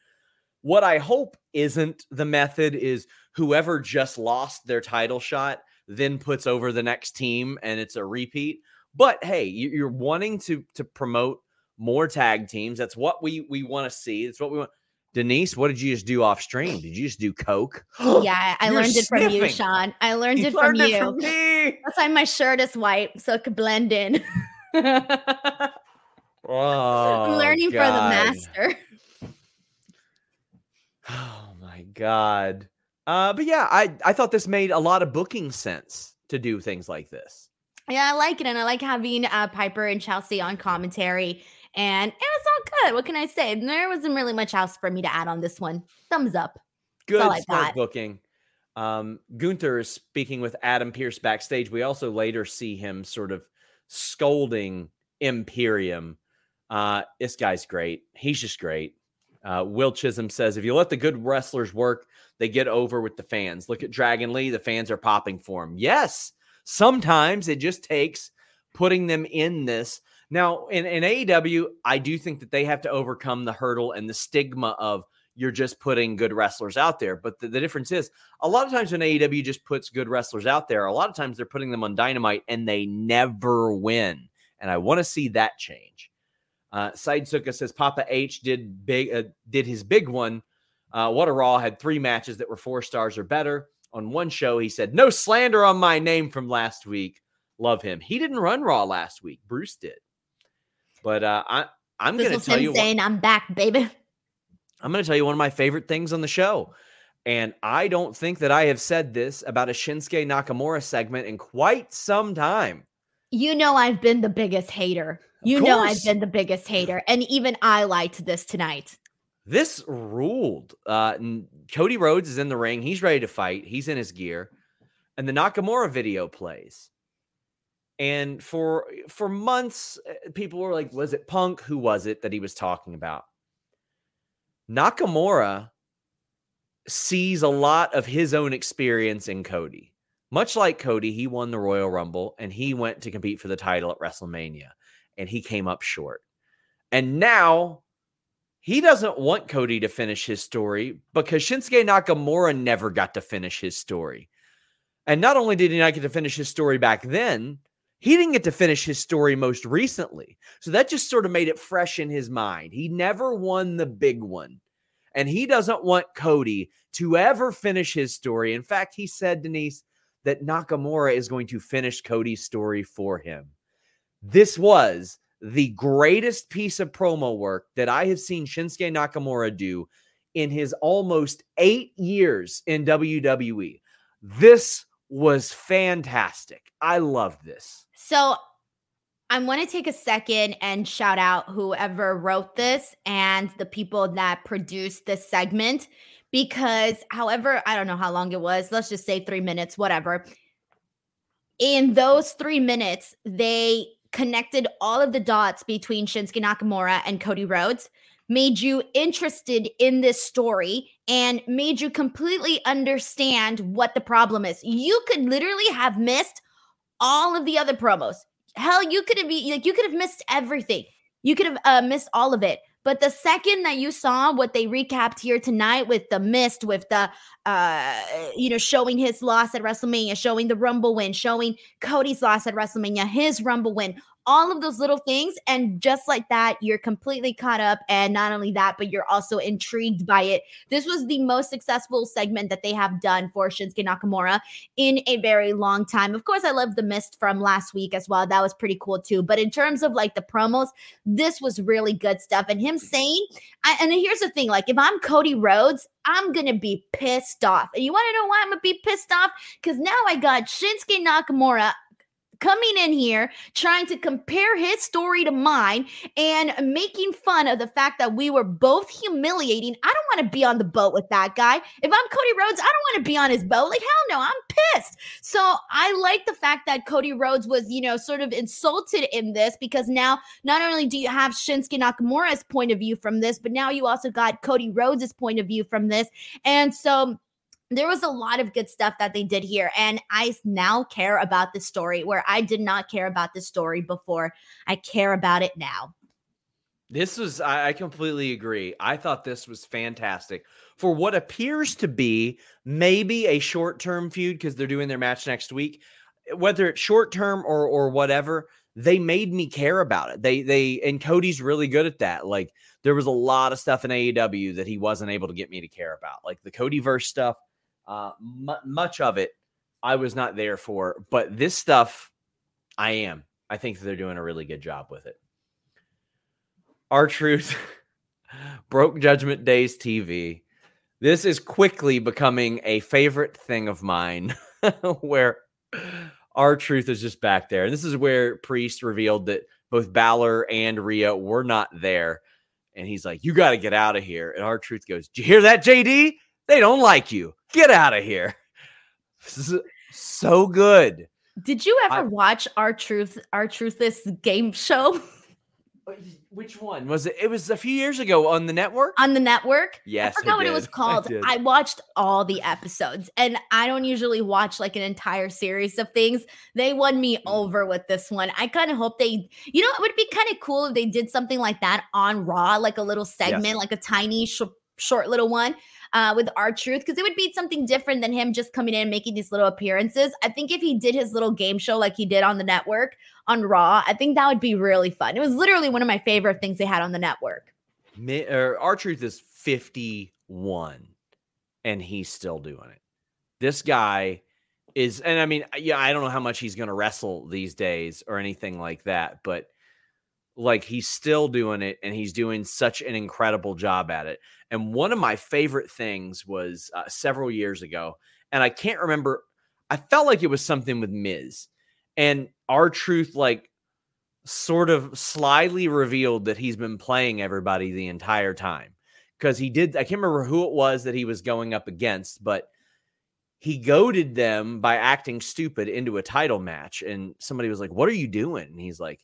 What I hope isn't the method is whoever just lost their title shot then puts over the next team and it's a repeat. But hey, you're wanting to to promote more tag teams. That's what we we want to see. That's what we want. Denise, what did you just do off stream? Did you just do coke? Yeah, I learned it from you, Sean. I learned you it learned from it you. From That's why my shirt is white so it could blend in. oh, I'm learning God. from the master. Oh my God. Uh, but yeah, I I thought this made a lot of booking sense to do things like this. Yeah, I like it, and I like having uh, Piper and Chelsea on commentary and it was all good. What can I say? There wasn't really much else for me to add on this one. Thumbs up. Good smart booking. Um, Gunther is speaking with Adam Pearce backstage. We also later see him sort of scolding Imperium. Uh, this guy's great. He's just great. Uh, Will Chisholm says, if you let the good wrestlers work, they get over with the fans. Look at Dragon Lee. The fans are popping for him. Yes, sometimes it just takes putting them in this now, in, in AEW, I do think that they have to overcome the hurdle and the stigma of you're just putting good wrestlers out there. But the, the, difference is a lot of times when AEW just puts good wrestlers out there, a lot of times they're putting them on dynamite and they never win. And I want to see that change. Uh, Suka says Papa H did big uh, did his big one. Uh, what a Raw had three matches that were four stars or better. On one show, he said, "No slander on my name from last week." Love him. He didn't run Raw last week. Bruce did. But uh, I I'm going to tell you saying I'm back, baby. I'm going to tell you one of my favorite things on the show. And I don't think that I have said this about a Shinsuke Nakamura segment in quite some time. You know, I've been the biggest hater. You know, I've been the biggest hater. And even I liked this tonight. This ruled. Uh, Cody Rhodes is in the ring. He's ready to fight. He's in his gear. And the Nakamura video plays. And for for months, eh, people were like, was it Punk? Who was it that he was talking about? Nakamura sees a lot of his own experience in Cody. Much like Cody, he won the Royal Rumble and he went to compete for the title at WrestleMania and he came up short. And now he doesn't want Cody to finish his story because Shinsuke Nakamura never got to finish his story. And not only did he not get to finish his story back then, he didn't get to finish his story most recently. So that just sort of made it fresh in his mind. He never won the big one. And he doesn't want Cody to ever finish his story. In fact, he said, Denise, that Nakamura is going to finish Cody's story for him. This was the greatest piece of promo work that I have seen Shinsuke Nakamura do in his almost eight years in WWE. This was fantastic. I love this. So I want to take a second and shout out whoever wrote this and the people that produced this segment because, however, I don't know how long it was, let's just say three minutes, whatever. In those three minutes, they connected all of the dots between Shinsuke Nakamura and Cody Rhodes, made you interested in this story, and made you completely understand what the problem is. You could literally have missed all of the other promos. Hell, you could have be like you could have missed everything. You could have uh, missed all of it. But the second that you saw what they recapped here tonight with the mist, with the uh, you know, showing his loss at WrestleMania, showing the Rumble win, showing Cody's loss at WrestleMania, his Rumble win, all of those little things. And just like that, you're completely caught up. And not only that, but you're also intrigued by it. This was the most successful segment that they have done for Shinsuke Nakamura in a very long time. Of course, I love the mist from last week as well. That was pretty cool too. But in terms of like the promos, this was really good stuff. And him saying, I, and here's the thing like, if I'm Cody Rhodes, I'm going to be pissed off. And you want to know why I'm going to be pissed off? Because now I got Shinsuke Nakamura coming in here trying to compare his story to mine and making fun of the fact that we were both humiliating. I don't want to be on the boat with that guy. If I'm Cody Rhodes, I don't want to be on his boat. Like, hell no, I'm pissed. So I like the fact that Cody Rhodes was, you know, sort of insulted in this because now not only do you have Shinsuke Nakamura's point of view from this, but now you also got Cody Rhodes' point of view from this. And so there was a lot of good stuff that they did here and i now care about this story where i did not care about this story before. I care about it now. This was i completely agree. I thought this was fantastic for what appears to be maybe a short-term feud because they're doing their match next week. Whether it's short-term or or whatever they made me care about it. They they and cody's really good at that. Like there was a lot of stuff in AEW that he wasn't able to get me to care about, like the Codyverse stuff. Uh, m- much of it I was not there for, but this stuff I am. I think they're doing a really good job with it. R-Truth broke Judgment Days TV. This is quickly becoming a favorite thing of mine where R-Truth is just back there. And this is where Priest revealed that both Balor and Rhea were not there. And he's like, You got to get out of here. And R-Truth goes, Did you hear that, JD? They don't like you. Get out of here. This is so good. Did you ever I, watch R-Truth our truth this game show? Which one was it? It was a few years ago on the network. On the network, yes. I forgot I what it was called. I, I, watched all the episodes, and I don't usually watch like an entire series of things. They won me mm-hmm. over with this one. I kind of hope they, you know, it would be kind of cool if they did something like that on Raw, like a little segment, yes. like a tiny sh- short little one uh, with R-Truth because it would be something different than him just coming in and making these little appearances. I think if he did his little game show like he did on the network on Raw, I think that would be really fun. It was literally one of my favorite things they had on the network. R-Truth is 51 and he's still doing it. This guy is, and I mean, yeah, I don't know how much he's going to wrestle these days or anything like that, but like he's still doing it and he's doing such an incredible job at it. And one of my favorite things was uh, several years ago, and I can't remember. I felt like it was something with Miz, and R-Truth like sort of slyly revealed that he's been playing everybody the entire time because he did. I can't remember who it was that he was going up against, but he goaded them by acting stupid into a title match. And somebody was like, "What are you doing?" And he's like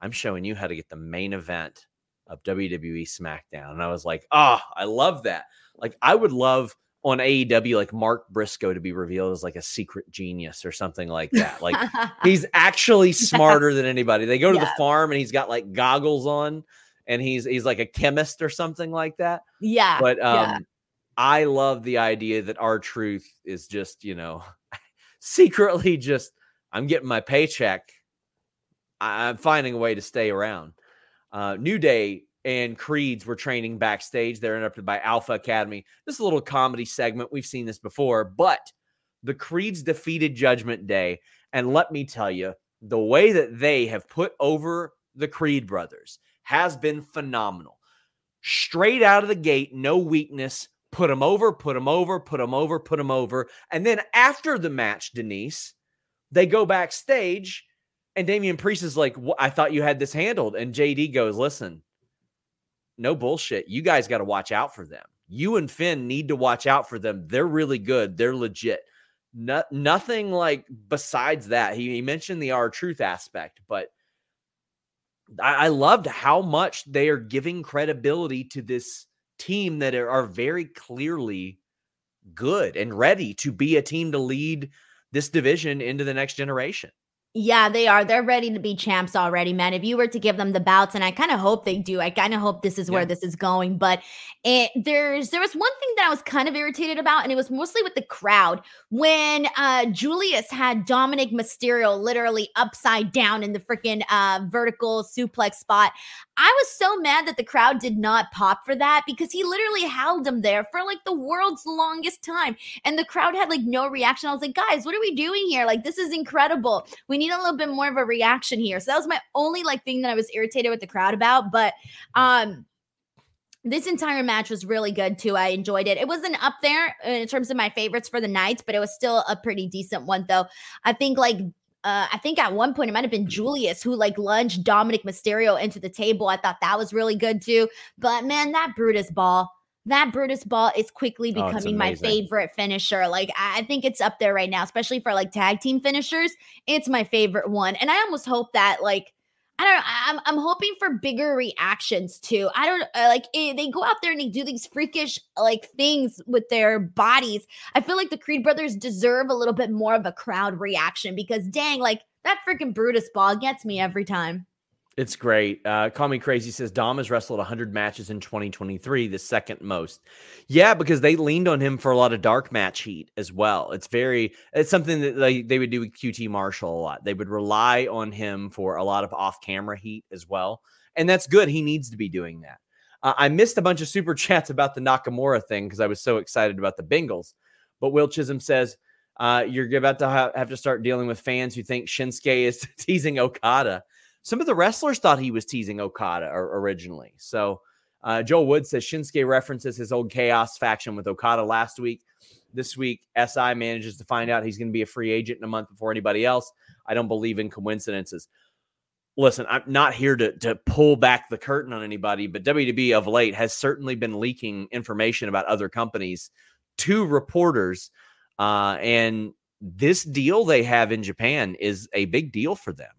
I'm showing you how to get the main event of WWE SmackDown. And I was like, oh, I love that. Like, I would love on AEW, like Mark Briscoe to be revealed as like a secret genius or something like that. Like, he's actually smarter than anybody. They go to yeah. the farm and he's got like goggles on and he's he's like a chemist or something like that. Yeah. But um yeah. I love the idea that R-Truth is just, you know, secretly just I'm getting my paycheck I'm finding a way to stay around. Uh, New Day and Creeds were training backstage. They're interrupted by Alpha Academy. This is a little comedy segment. We've seen this before, but the Creeds defeated Judgment Day. And let me tell you, the way that they have put over the Creed brothers has been phenomenal. Straight out of the gate, no weakness. Put them over, put them over, put them over, put them over. And then after the match, Denise, they go backstage and Damian Priest is like, I thought you had this handled. And JD goes, listen, no bullshit. You guys got to watch out for them. You and Finn need to watch out for them. They're really good. They're legit. No, nothing like besides that. He, he mentioned the R-Truth aspect, but I, I loved how much they are giving credibility to this team that are very clearly good and ready to be a team to lead this division into the next generation. Yeah, they are. They're ready to be champs already, man. If you were to give them the bouts, and I kind of hope they do, I kind of hope this is where this is going. But it, there's there was one thing that I was kind of irritated about, and it was mostly with the crowd when uh, Julius had Dominik Mysterio literally upside down in the freaking uh, vertical suplex spot. I was so mad that the crowd did not pop for that because he literally held him there for like the world's longest time, and the crowd had like no reaction. I was like, guys, what are we doing here? Like, this is incredible. We need a little bit more of a reaction here. So that was my only like thing that I was irritated with the crowd about. But um this entire match was really good too. I enjoyed it. It wasn't up there in terms of my favorites for the nights, but it was still a pretty decent one though. I think like uh, I think at one point it might have been Julius who like lunged Dominik Mysterio into the table. I thought that was really good too. But man, that Brutus ball, that Brutus ball is quickly oh, becoming oh, my favorite finisher. Like I think it's up there right now, especially for like tag team finishers. It's my favorite one, and I almost hope that like I don't know. I'm, I'm hoping for bigger reactions too. I don't uh, like it, eh, they go out there and they do these freakish like things with their bodies. I feel like the Creed brothers deserve a little bit more of a crowd reaction because dang, like that freaking Brutus ball gets me every time. It's great. Uh, Call Me Crazy says Dom has wrestled 100 matches in 2023, the second most. Yeah, because they leaned on him for a lot of dark match heat as well. It's very, it's something that they, they would do with QT Marshall a lot. They would rely on him for a lot of off camera heat as well. And that's good. He needs to be doing that. Uh, I missed a bunch of super chats about the Nakamura thing because I was so excited about the Bengals. But Will Chisholm says, uh, you're about to have to start dealing with fans who think Shinsuke is teasing Okada some of the wrestlers thought he was teasing Okada originally. So uh, Joel Wood says Shinsuke references his old chaos faction with Okada last week. This week, SI manages to find out he's going to be a free agent in a month before anybody else. I don't believe in coincidences. Listen, I'm not here to, to pull back the curtain on anybody, but WWE of late has certainly been leaking information about other companies to reporters. Uh, and this deal they have in Japan is a big deal for them.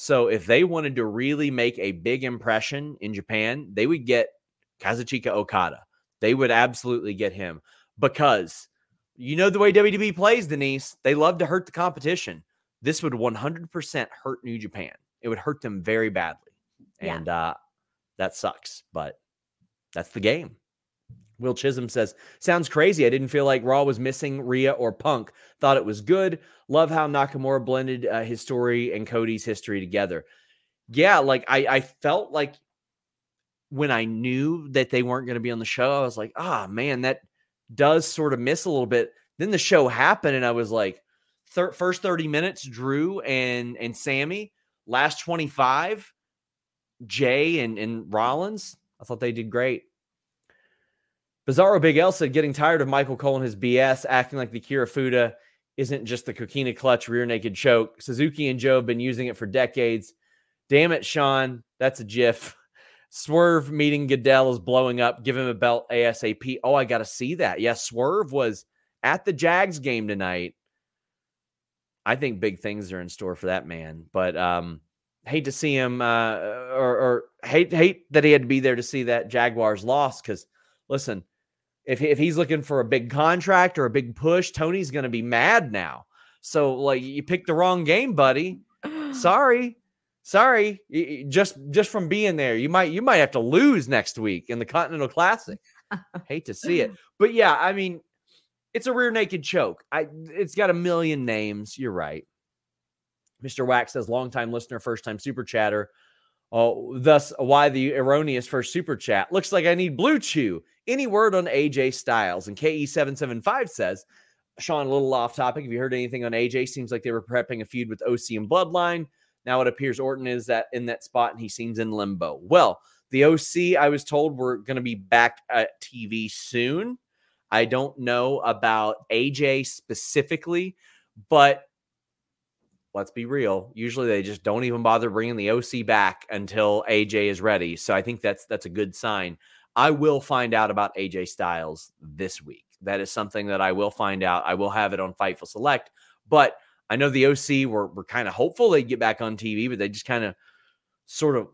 So if they wanted to really make a big impression in Japan, they would get Kazuchika Okada. They would absolutely get him because you know the way WWE plays, Denise. They love to hurt the competition. This would 100% hurt New Japan. It would hurt them very badly. And uh, that sucks, but that's the game. Will Chisholm says, Sounds crazy. I didn't feel like Raw was missing Rhea or Punk. Thought it was good. Love how Nakamura blended uh, his story and Cody's history together. Yeah, like I, I felt like when I knew that they weren't going to be on the show, I was like, ah, oh, man, that does sort of miss a little bit. Then the show happened, and I was like, thir- first 30 minutes, Drew and and Sami, last 25, Jey and, and Rollins. I thought they did great. Bizarro Big L said, getting tired of Michael Cole and his BS, acting like the Kirifuda isn't just the coquina clutch rear naked choke. Suzuki and Joe have been using it for decades. Damn it, Sean. That's a GIF. Swerve meeting Goodell is blowing up. Give him a belt ASAP. Oh, I got to see that. Yes, yeah, Swerve was at the Jags game tonight. I think big things are in store for that man. But um, hate to see him, uh, or, or hate hate that he had to be there to see that Jaguars loss. Because listen, if if he's looking for a big contract or a big push, Tony's going to be mad now. So like you picked the wrong game, buddy. Sorry. Sorry, just just from being there, you might you might have to lose next week in the Continental Classic. Hate to see it, but yeah, I mean, it's a rear naked choke. I it's got a million names. You're right. Mr. Wax says, longtime listener, first time super chatter. Oh, thus why the erroneous first super chat. Looks like I need Blue Chew. Any word on AJ Styles? And KE775 says, Sean, a little off topic. Have you heard anything on AJ? Seems like they were prepping a feud with OC and Bloodline. Now it appears Orton is that in that spot and he seems in limbo. Well, the OC, I was told we're going to be back at TV soon. I don't know about AJ specifically, but let's be real. Usually they just don't even bother bringing the OC back until AJ is ready. So I think that's that's a good sign. I will find out about AJ Styles this week. That is something that I will find out. I will have it on Fightful Select, but I know the OC were were kind of hopeful they'd get back on TV, but they just kind of sort of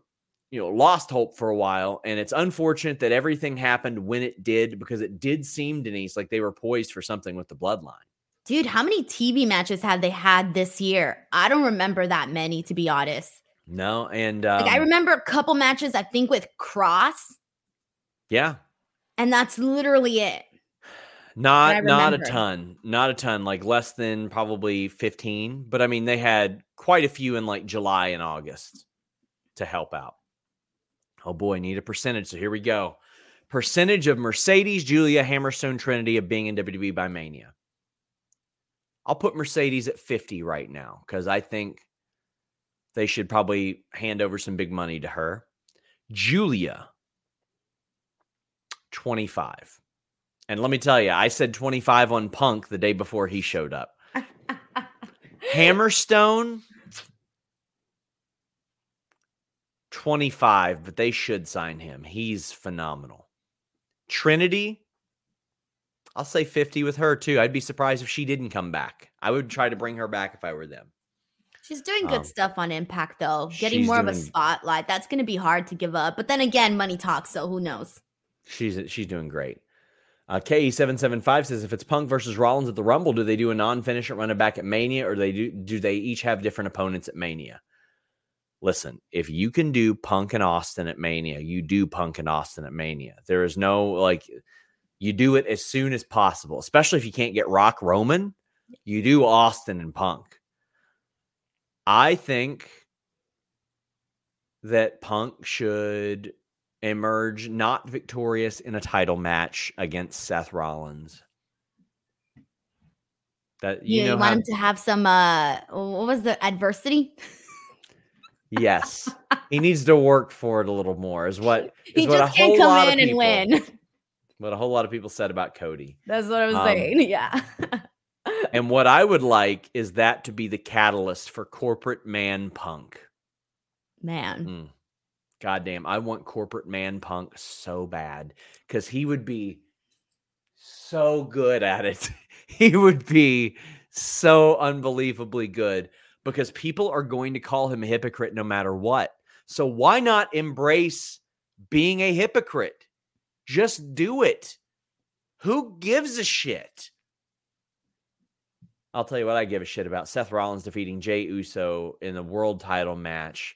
you know lost hope for a while. And it's unfortunate that everything happened when it did because it did seem Denise like they were poised for something with the bloodline. Dude, how many TV matches have they had this year? I don't remember that many, to be honest. No, and um, like I um remember a couple matches, I think with Kross. Yeah, and that's literally it. Not not a ton, not a ton, like less than probably 15, but I mean they had quite a few in like July and August to help out. Oh boy, need a percentage. So here we go. Percentage of Mercedes, Julia, Hammerstone, Trinity of being in WWE by Mania. I'll put Mercedes at 50 right now because I think they should probably hand over some big money to her. Julia, 25. And let me tell you, I said 25 on Punk the day before he showed up. Hammerstone, 25, but they should sign him. He's phenomenal. Trinity, I'll say 50 with her too. I'd be surprised if she didn't come back. I would try to bring her back if I were them. She's doing good um, stuff on Impact though. Getting more doing, of a spotlight. That's going to be hard to give up. But then again, money talks, so who knows? She's she's doing great. Uh, KE775 says if it's Punk versus Rollins at the Rumble, do they do a non-finish at running back at Mania, or they do do they each have different opponents at Mania? Listen, if you can do Punk and Austin at Mania, you do Punk and Austin at Mania. There is no like you do it as soon as possible, especially if you can't get Rock Roman. You do Austin and Punk. I think that Punk should emerge not victorious in a title match against Seth Rollins. That you, yeah, you want him to have some uh what was the adversity? yes. he needs to work for it a little more, is what is he what just can't come in and win. What a whole lot of people said about Cody. That's what I was um, saying. Yeah. and what I would like is that to be the catalyst for corporate man punk. Man. Mm. God damn, I want corporate man punk so bad because he would be so good at it. he would be so unbelievably good because people are going to call him a hypocrite no matter what. So why not embrace being a hypocrite? Just do it. Who gives a shit? I'll tell you what I give a shit about. Seth Rollins defeating Jey Uso in the world title match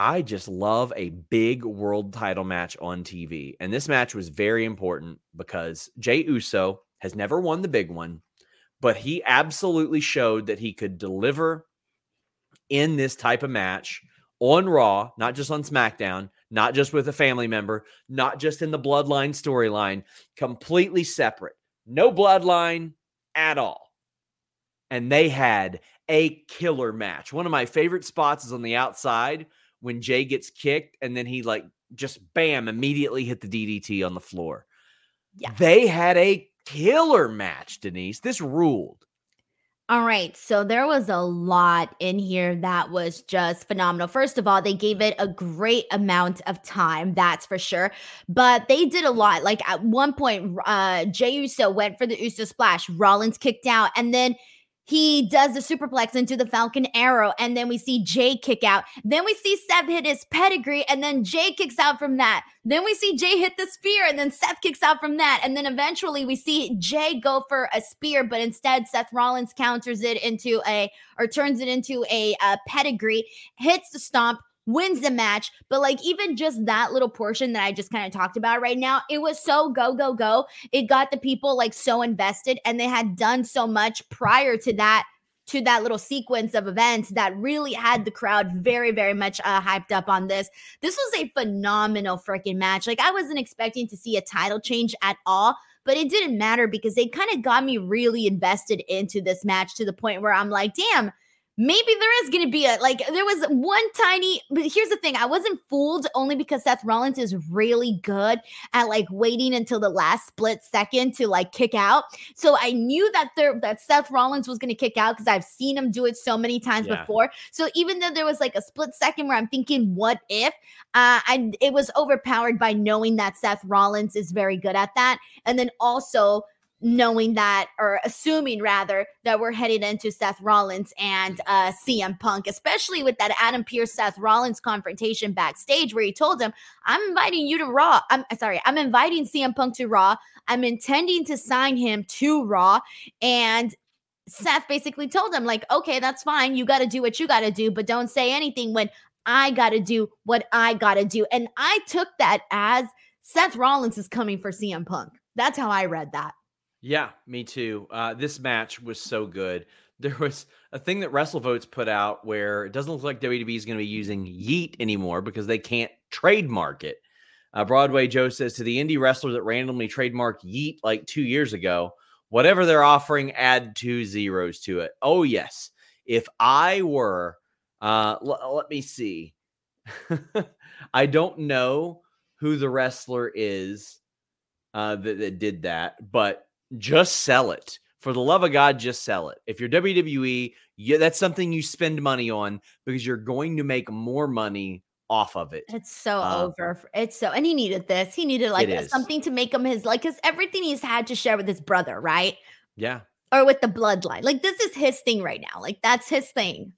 I just love a big world title match on TV. And this match was very important because Jey Uso has never won the big one, but he absolutely showed that he could deliver in this type of match on Raw, not just on SmackDown, not just with a family member, not just in the bloodline storyline, completely separate. No bloodline at all. And they had a killer match. One of my favorite spots is on the outside when Jey gets kicked and then he like just bam immediately hit the DDT on the floor. Yeah. They had a killer match, Denise. This ruled. All right. So there was a lot in here that was just phenomenal. First of all, they gave it a great amount of time, that's for sure. But they did a lot. Like at one point, uh Jey Uso went for the Uso splash. Rollins kicked out, and then he does the superplex into the Falcon Arrow, and then we see Jey kick out. Then we see Seth hit his pedigree, and then Jey kicks out from that. Then we see Jey hit the spear, and then Seth kicks out from that. And then eventually we see Jey go for a spear, but instead Seth Rollins counters it into a or turns it into a, a pedigree, hits the stomp, wins the match. But like even just that little portion that I just kind of talked about right now, it was so go, go, go. It got the people like so invested and they had done so much prior to that to that little sequence of events that really had the crowd very, very much uh, hyped up on this. This was a phenomenal freaking match. Like, I wasn't expecting to see a title change at all, but it didn't matter because they kind of got me really invested into this match to the point where I'm like, damn, maybe there is going to be a like there was one tiny but here's the thing i wasn't fooled only because seth rollins is really good at like waiting until the last split second to like kick out. So i knew that there that seth rollins was going to kick out because i've seen him do it so many times yeah. before. So even though there was like a split second where i'm thinking what if? Uh and it was overpowered by knowing that seth rollins is very good at that. And then also knowing that or assuming rather that we're headed into Seth Rollins and uh CM Punk, especially with that Adam Pearce Seth Rollins confrontation backstage where he told him, I'm inviting you to Raw. I'm sorry, I'm inviting CM Punk to Raw. I'm intending to sign him to Raw. And Seth basically told him, like, okay, that's fine. You got to do what you got to do, but don't say anything when I got to do what I got to do. And I took that as Seth Rollins is coming for CM Punk. That's how I read that. Yeah, me too. Uh, this match was so good. There was a thing that WrestleVotes put out where it doesn't look like WWE is going to be using Yeet anymore because they can't trademark it. Uh, Broadway Joe says to the indie wrestler that randomly trademarked Yeet like two years ago, whatever they're offering, add two zeros to it. Oh, yes. If I were, uh, l- let me see. I don't know who the wrestler is uh, that, that did that, but just sell it. For the love of God, just sell it. If you're WWE, yeah, that's something you spend money on because you're going to make more money off of it. It's so um, over. It's so, and he needed this. He needed like something to make him his like, because everything he's had to share with his brother, right? Yeah. Or with the bloodline. Like this is his thing right now. Like that's his thing.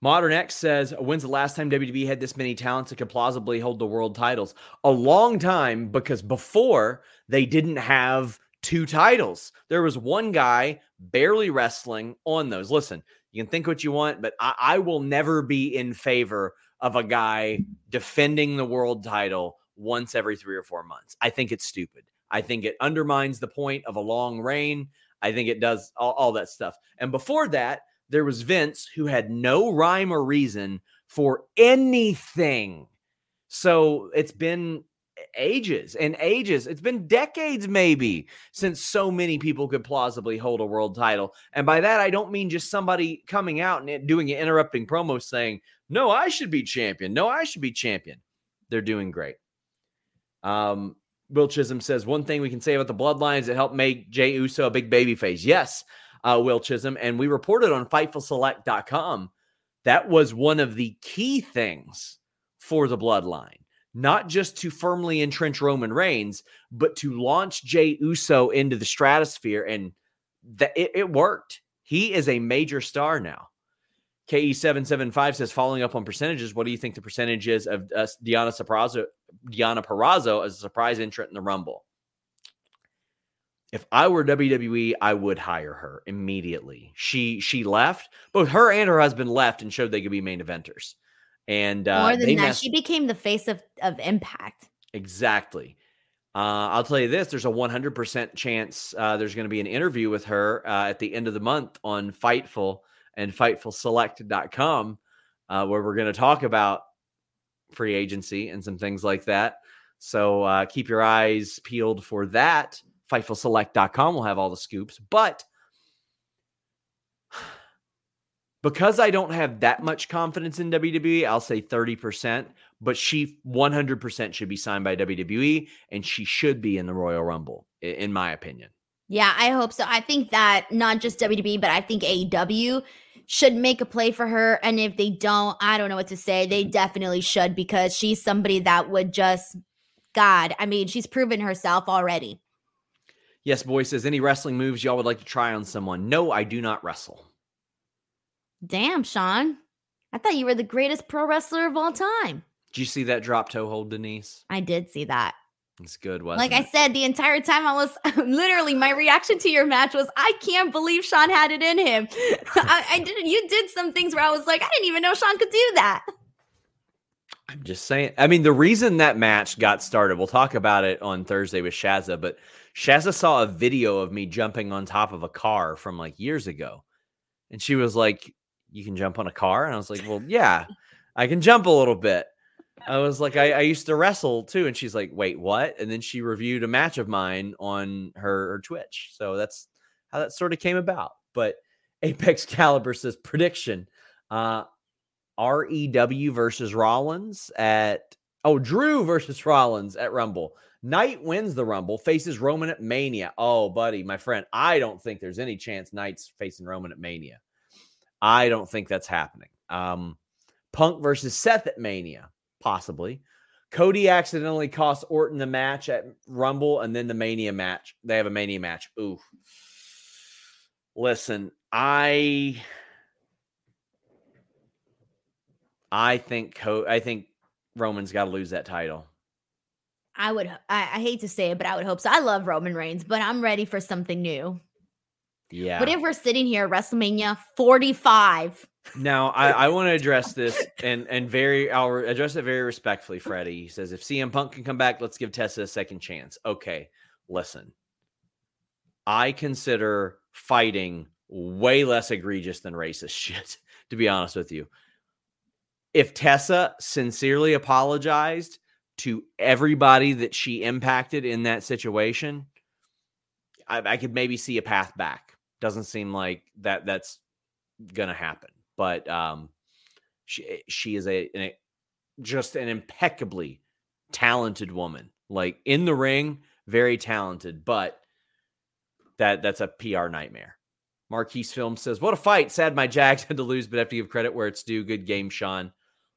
Modern X says, When's the last time WWE had this many talents that could plausibly hold the world titles? A long time because before they didn't have two titles. There was one guy barely wrestling on those. Listen, you can think what you want, but I, I will never be in favor of a guy defending the world title once every three or four months. I think it's stupid. I think it undermines the point of a long reign. I think it does all, all that stuff. And before that, there was Vince who had no rhyme or reason for anything. So it's been ages and ages. It's been decades, maybe, since so many people could plausibly hold a world title. And by that, I don't mean just somebody coming out and doing an interrupting promo saying, No, I should be champion. No, I should be champion. They're doing great. Um, Will Chisholm says, One thing we can say about the bloodlines that helped make Jey Uso a big baby face. Yes, uh, Will Chisholm. And we reported on FightfulSelect.com that was one of the key things for the bloodline not just to firmly entrench Roman Reigns, but to launch Jey Uso into the stratosphere. And that it, it worked. He is a major star now. KE775 says, following up on percentages, what do you think the percentage is of uh, Deonna, Saprazo, Deonna Purrazzo as a surprise entrant in the Rumble? If I were WWE, I would hire her immediately. She she left. Both her and her husband left and showed they could be main eventers. And uh, More than that, messed- she became the face of, of Impact. Exactly. Uh, I'll tell you this: there's a 100% chance uh, there's going to be an interview with her uh, at the end of the month on Fightful and FightfulSelect.com, uh, where we're going to talk about free agency and some things like that. So uh, keep your eyes peeled for that. FightfulSelect.com will have all the scoops, but because I don't have that much confidence in WWE, I'll say 30%, but she 100% should be signed by WWE and she should be in the Royal Rumble, in my opinion. Yeah, I hope so. I think that not just WWE, but I think AEW should make a play for her. And if they don't, I don't know what to say. They definitely should because she's somebody that would just, God, I mean, she's proven herself already. Yes, boy says, any wrestling moves y'all would like to try on someone? No, I do not wrestle. Damn, Sean. I thought you were the greatest pro wrestler of all time. Did you see that drop toe hold, Denise? I did see that. It's good, wasn't Like I said, the entire time I was literally my reaction to your match was, I can't believe Sean had it in him. I, I didn't. You did some things where I was like, I didn't even know Sean could do that. I'm just saying. I mean, the reason that match got started, we'll talk about it on Thursday with Shazza, but Shazza saw a video of me jumping on top of a car from like years ago. And she was like, You can jump on a car? And I was like, Well, yeah, I can jump a little bit. I was like, I, I used to wrestle too. And she's like, Wait, what? And then she reviewed a match of mine on her, her Twitch. So that's how that sort of came about. But Apex Caliber says prediction. Uh, REW versus Rollins at oh Drew versus Rollins at Rumble. Knight wins the Rumble, faces Roman at Mania. Oh, buddy, my friend, I don't think there's any chance Knight's facing Roman at Mania. I don't think that's happening. Um, Punk versus Seth at Mania, possibly. Cody accidentally cost Orton the match at Rumble and then the Mania match. They have a Mania match. Ooh. Listen, I I think Co- I think Roman's got to lose that title. I would. I, I hate to say it, but I would hope so. I love Roman Reigns, but I'm ready for something new. Yeah. What if we're sitting here WrestleMania 45? Now I, I want to address this and and very I'll re- address it very respectfully, Freddie. He says if CM Punk can come back, let's give Tessa a second chance. Okay, listen. I consider fighting way less egregious than racist shit, to be honest with you. If Tessa sincerely apologized to everybody that she impacted in that situation, I, I could maybe see a path back. Doesn't seem like that that's gonna happen but um, she she is a, an, just an impeccably talented woman. Like in the ring, very talented, but that that's a PR nightmare. Marquise Film says, "What a fight! Sad my Jags had to lose, but have to give credit where it's due. Good game, Sean.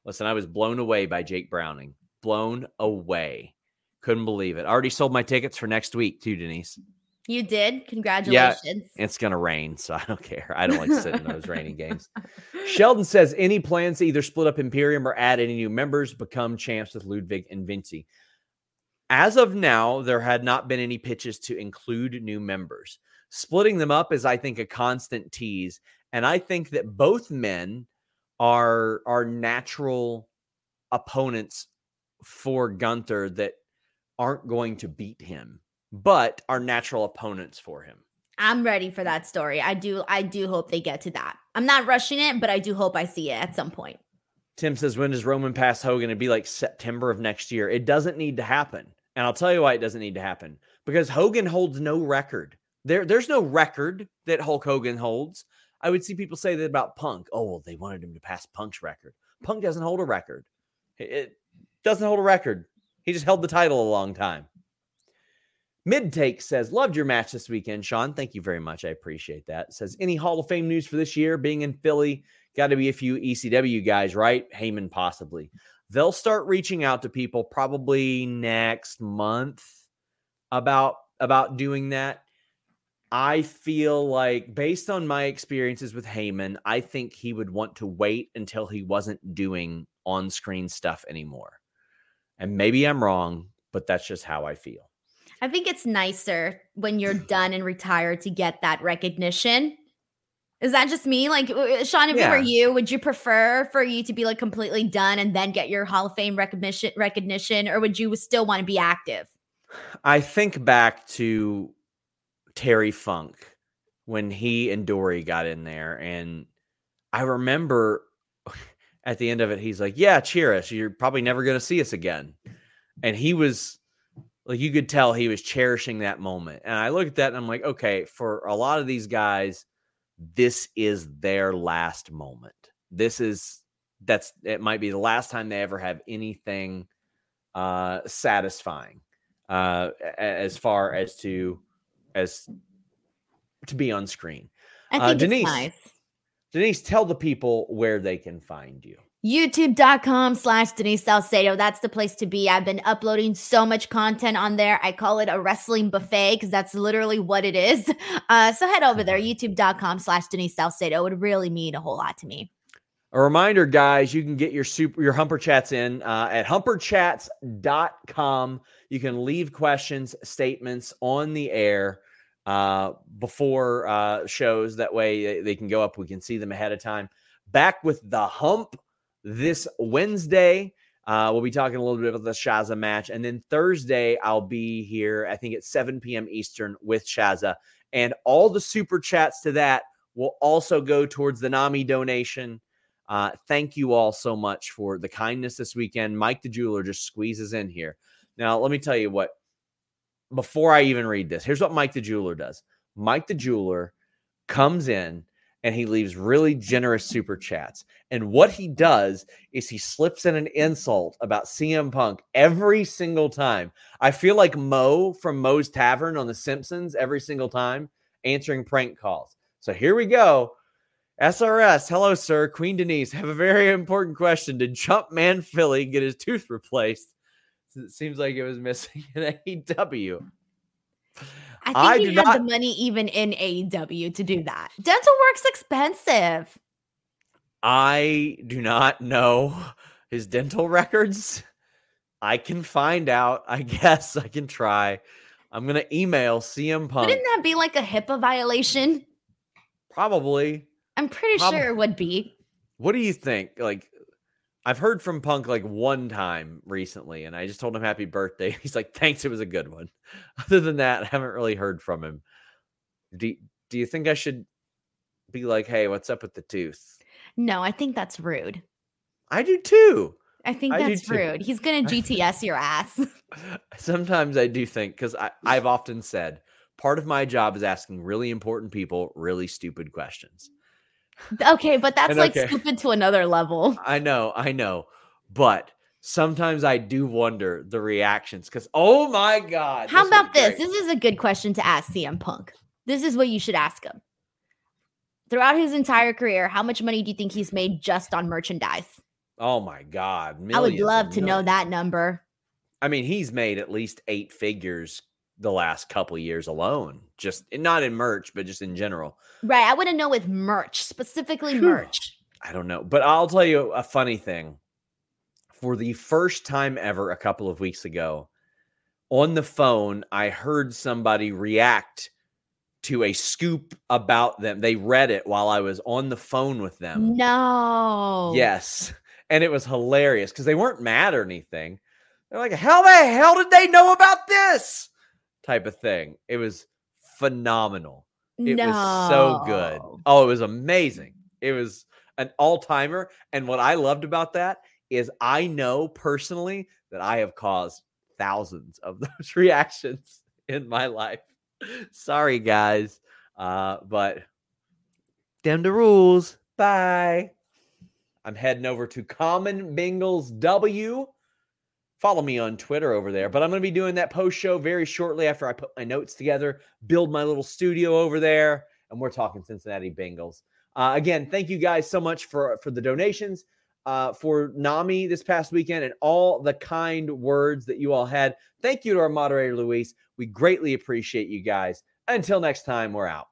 Listen, I was blown away by Jake Browning. Blown away. Couldn't believe it. Already sold my tickets for next week too, Denise. You did. Congratulations. Yeah, It's gonna rain, so I don't care. I don't like sitting in those raining games." Sheldon says, any plans to either split up Imperium or add any new members, become champs with Ludwig and Vinci? As of now, there had not been any pitches to include new members. Splitting them up is, I think, a constant tease. And I think that both men are are natural opponents for Gunther that aren't going to beat him, but are natural opponents for him. I'm ready for that story. I do. I do hope they get to that. I'm not rushing it, but I do hope I see it at some point. Tim says, when does Roman pass Hogan? It'd be like September of next year. It doesn't need to happen. And I'll tell you why it doesn't need to happen. Because Hogan holds no record. There, there's no record that Hulk Hogan holds. I would see people say that about Punk. Oh, well, they wanted him to pass Punk's record. Punk doesn't hold a record. It, it doesn't hold a record. He just held the title a long time. Mid take says, Loved your match this weekend, Sean. Thank you very much. I appreciate that. Says, Any Hall of Fame news for this year? Being in Philly, got to be a few ECW guys, right? Heyman, possibly. They'll start reaching out to people probably next month about about doing that. I feel like, based on my experiences with Heyman, I think he would want to wait until he wasn't doing on screen stuff anymore. And maybe I'm wrong, but that's just how I feel. I think it's nicer when you're done and retired to get that recognition Is that just me? Like, Sean, if yeah. it were you, would you prefer for you to be like completely done and then get your Hall of Fame recognition, recognition, or would you still want to be active? I think back to Terry Funk when he and Dory got in there, and I remember at the end of it, he's like, "Yeah, cheer us. You're probably never going to see us again," and he was like, you could tell he was cherishing that moment. And I look at that and I'm like, okay, for a lot of these guys this is their last moment. This is that's it might be the last time they ever have anything uh satisfying uh as far as to as to be on screen. Uh, Denise, nice. Denise, tell the people where they can find you youtube.com slash denise salcedo. That's the place to be. I've been uploading so much content on there. I call it a wrestling buffet because that's literally what it is. Uh, so head over there youtube.com slash denise salcedo. It would really mean a whole lot to me. A reminder guys you can get your super your humper chats in uh, at humperchats.com you can leave questions statements on the air uh, before uh, shows. That way they can go up. We can see them ahead of time. Back with the hump this Wednesday. Uh, we'll be talking a little bit about the Shazza match. And then Thursday, I'll be here, I think at 7 p.m. Eastern with Shazza. And all the super chats to that will also go towards the NAMI donation. Uh, thank you all so much for the kindness this weekend. Mike the Jeweler just squeezes in here. Now, let me tell you what, before I even read this, here's what Mike the Jeweler does Mike the Jeweler comes in and he leaves really generous super chats. And what he does is he slips in an insult about CM Punk every single time. I feel like Moe from Moe's Tavern on The Simpsons every single time answering prank calls. So here we go. SRS, hello, sir. Queen Denise, have a very important question. Did Jumpman Philly get his tooth replaced? It seems like it was missing in AEW. I think I he had not, the money even in AEW to do that. Dental work's expensive. I do not know his dental records. I can find out. I guess I can try. I'm gonna email CM Punk. Wouldn't that be like a HIPAA violation? Probably. I'm pretty Prob- sure it would be. What do you think? Like, I've heard from Punk like one time recently, and I just told him happy birthday. He's like, "Thanks, it was a good one." Other than that, I haven't really heard from him. Do Do you think I should be like, "Hey, what's up with the tooth"? No, I think that's rude. I do too. I think that's I rude. He's gonna GTS your ass. Sometimes I do think because I've often said part of my job is asking really important people really stupid questions. Okay, but that's like okay. stupid to another level. I know, I know. But sometimes I do wonder the reactions because oh my god. How about this? This is a good question to ask CM Punk. This is what you should ask him. Throughout his entire career, how much money do you think he's made just on merchandise? Oh my god. I would love to know that number. I mean, he's made at least eight figures the last couple years alone. Just not in merch, but just in general. Right. I want to know with merch, specifically merch. I don't know. But I'll tell you a funny thing. For the first time ever, a couple of weeks ago, on the phone, I heard somebody react to a scoop about them. They read it while I was on the phone with them. No. Yes. And it was hilarious because they weren't mad or anything. They're like, how the hell did they know about this? Type of thing. It was phenomenal. It no. was so good. Oh, it was amazing. It was an all timer. And what I loved about that is I know personally that I have caused thousands of those reactions in my life. Sorry, guys. Uh, but damn the rules. Bye. I'm heading over to Common Bengals W follow me on Twitter over there. But I'm going to be doing that post show very shortly after I put my notes together, build my little studio over there, and we're talking Cincinnati Bengals. Uh, again, thank you guys so much for for the donations uh, for NAMI this past weekend and all the kind words that you all had. Thank you to our moderator Luis. We greatly appreciate you guys. Until next time, we're out.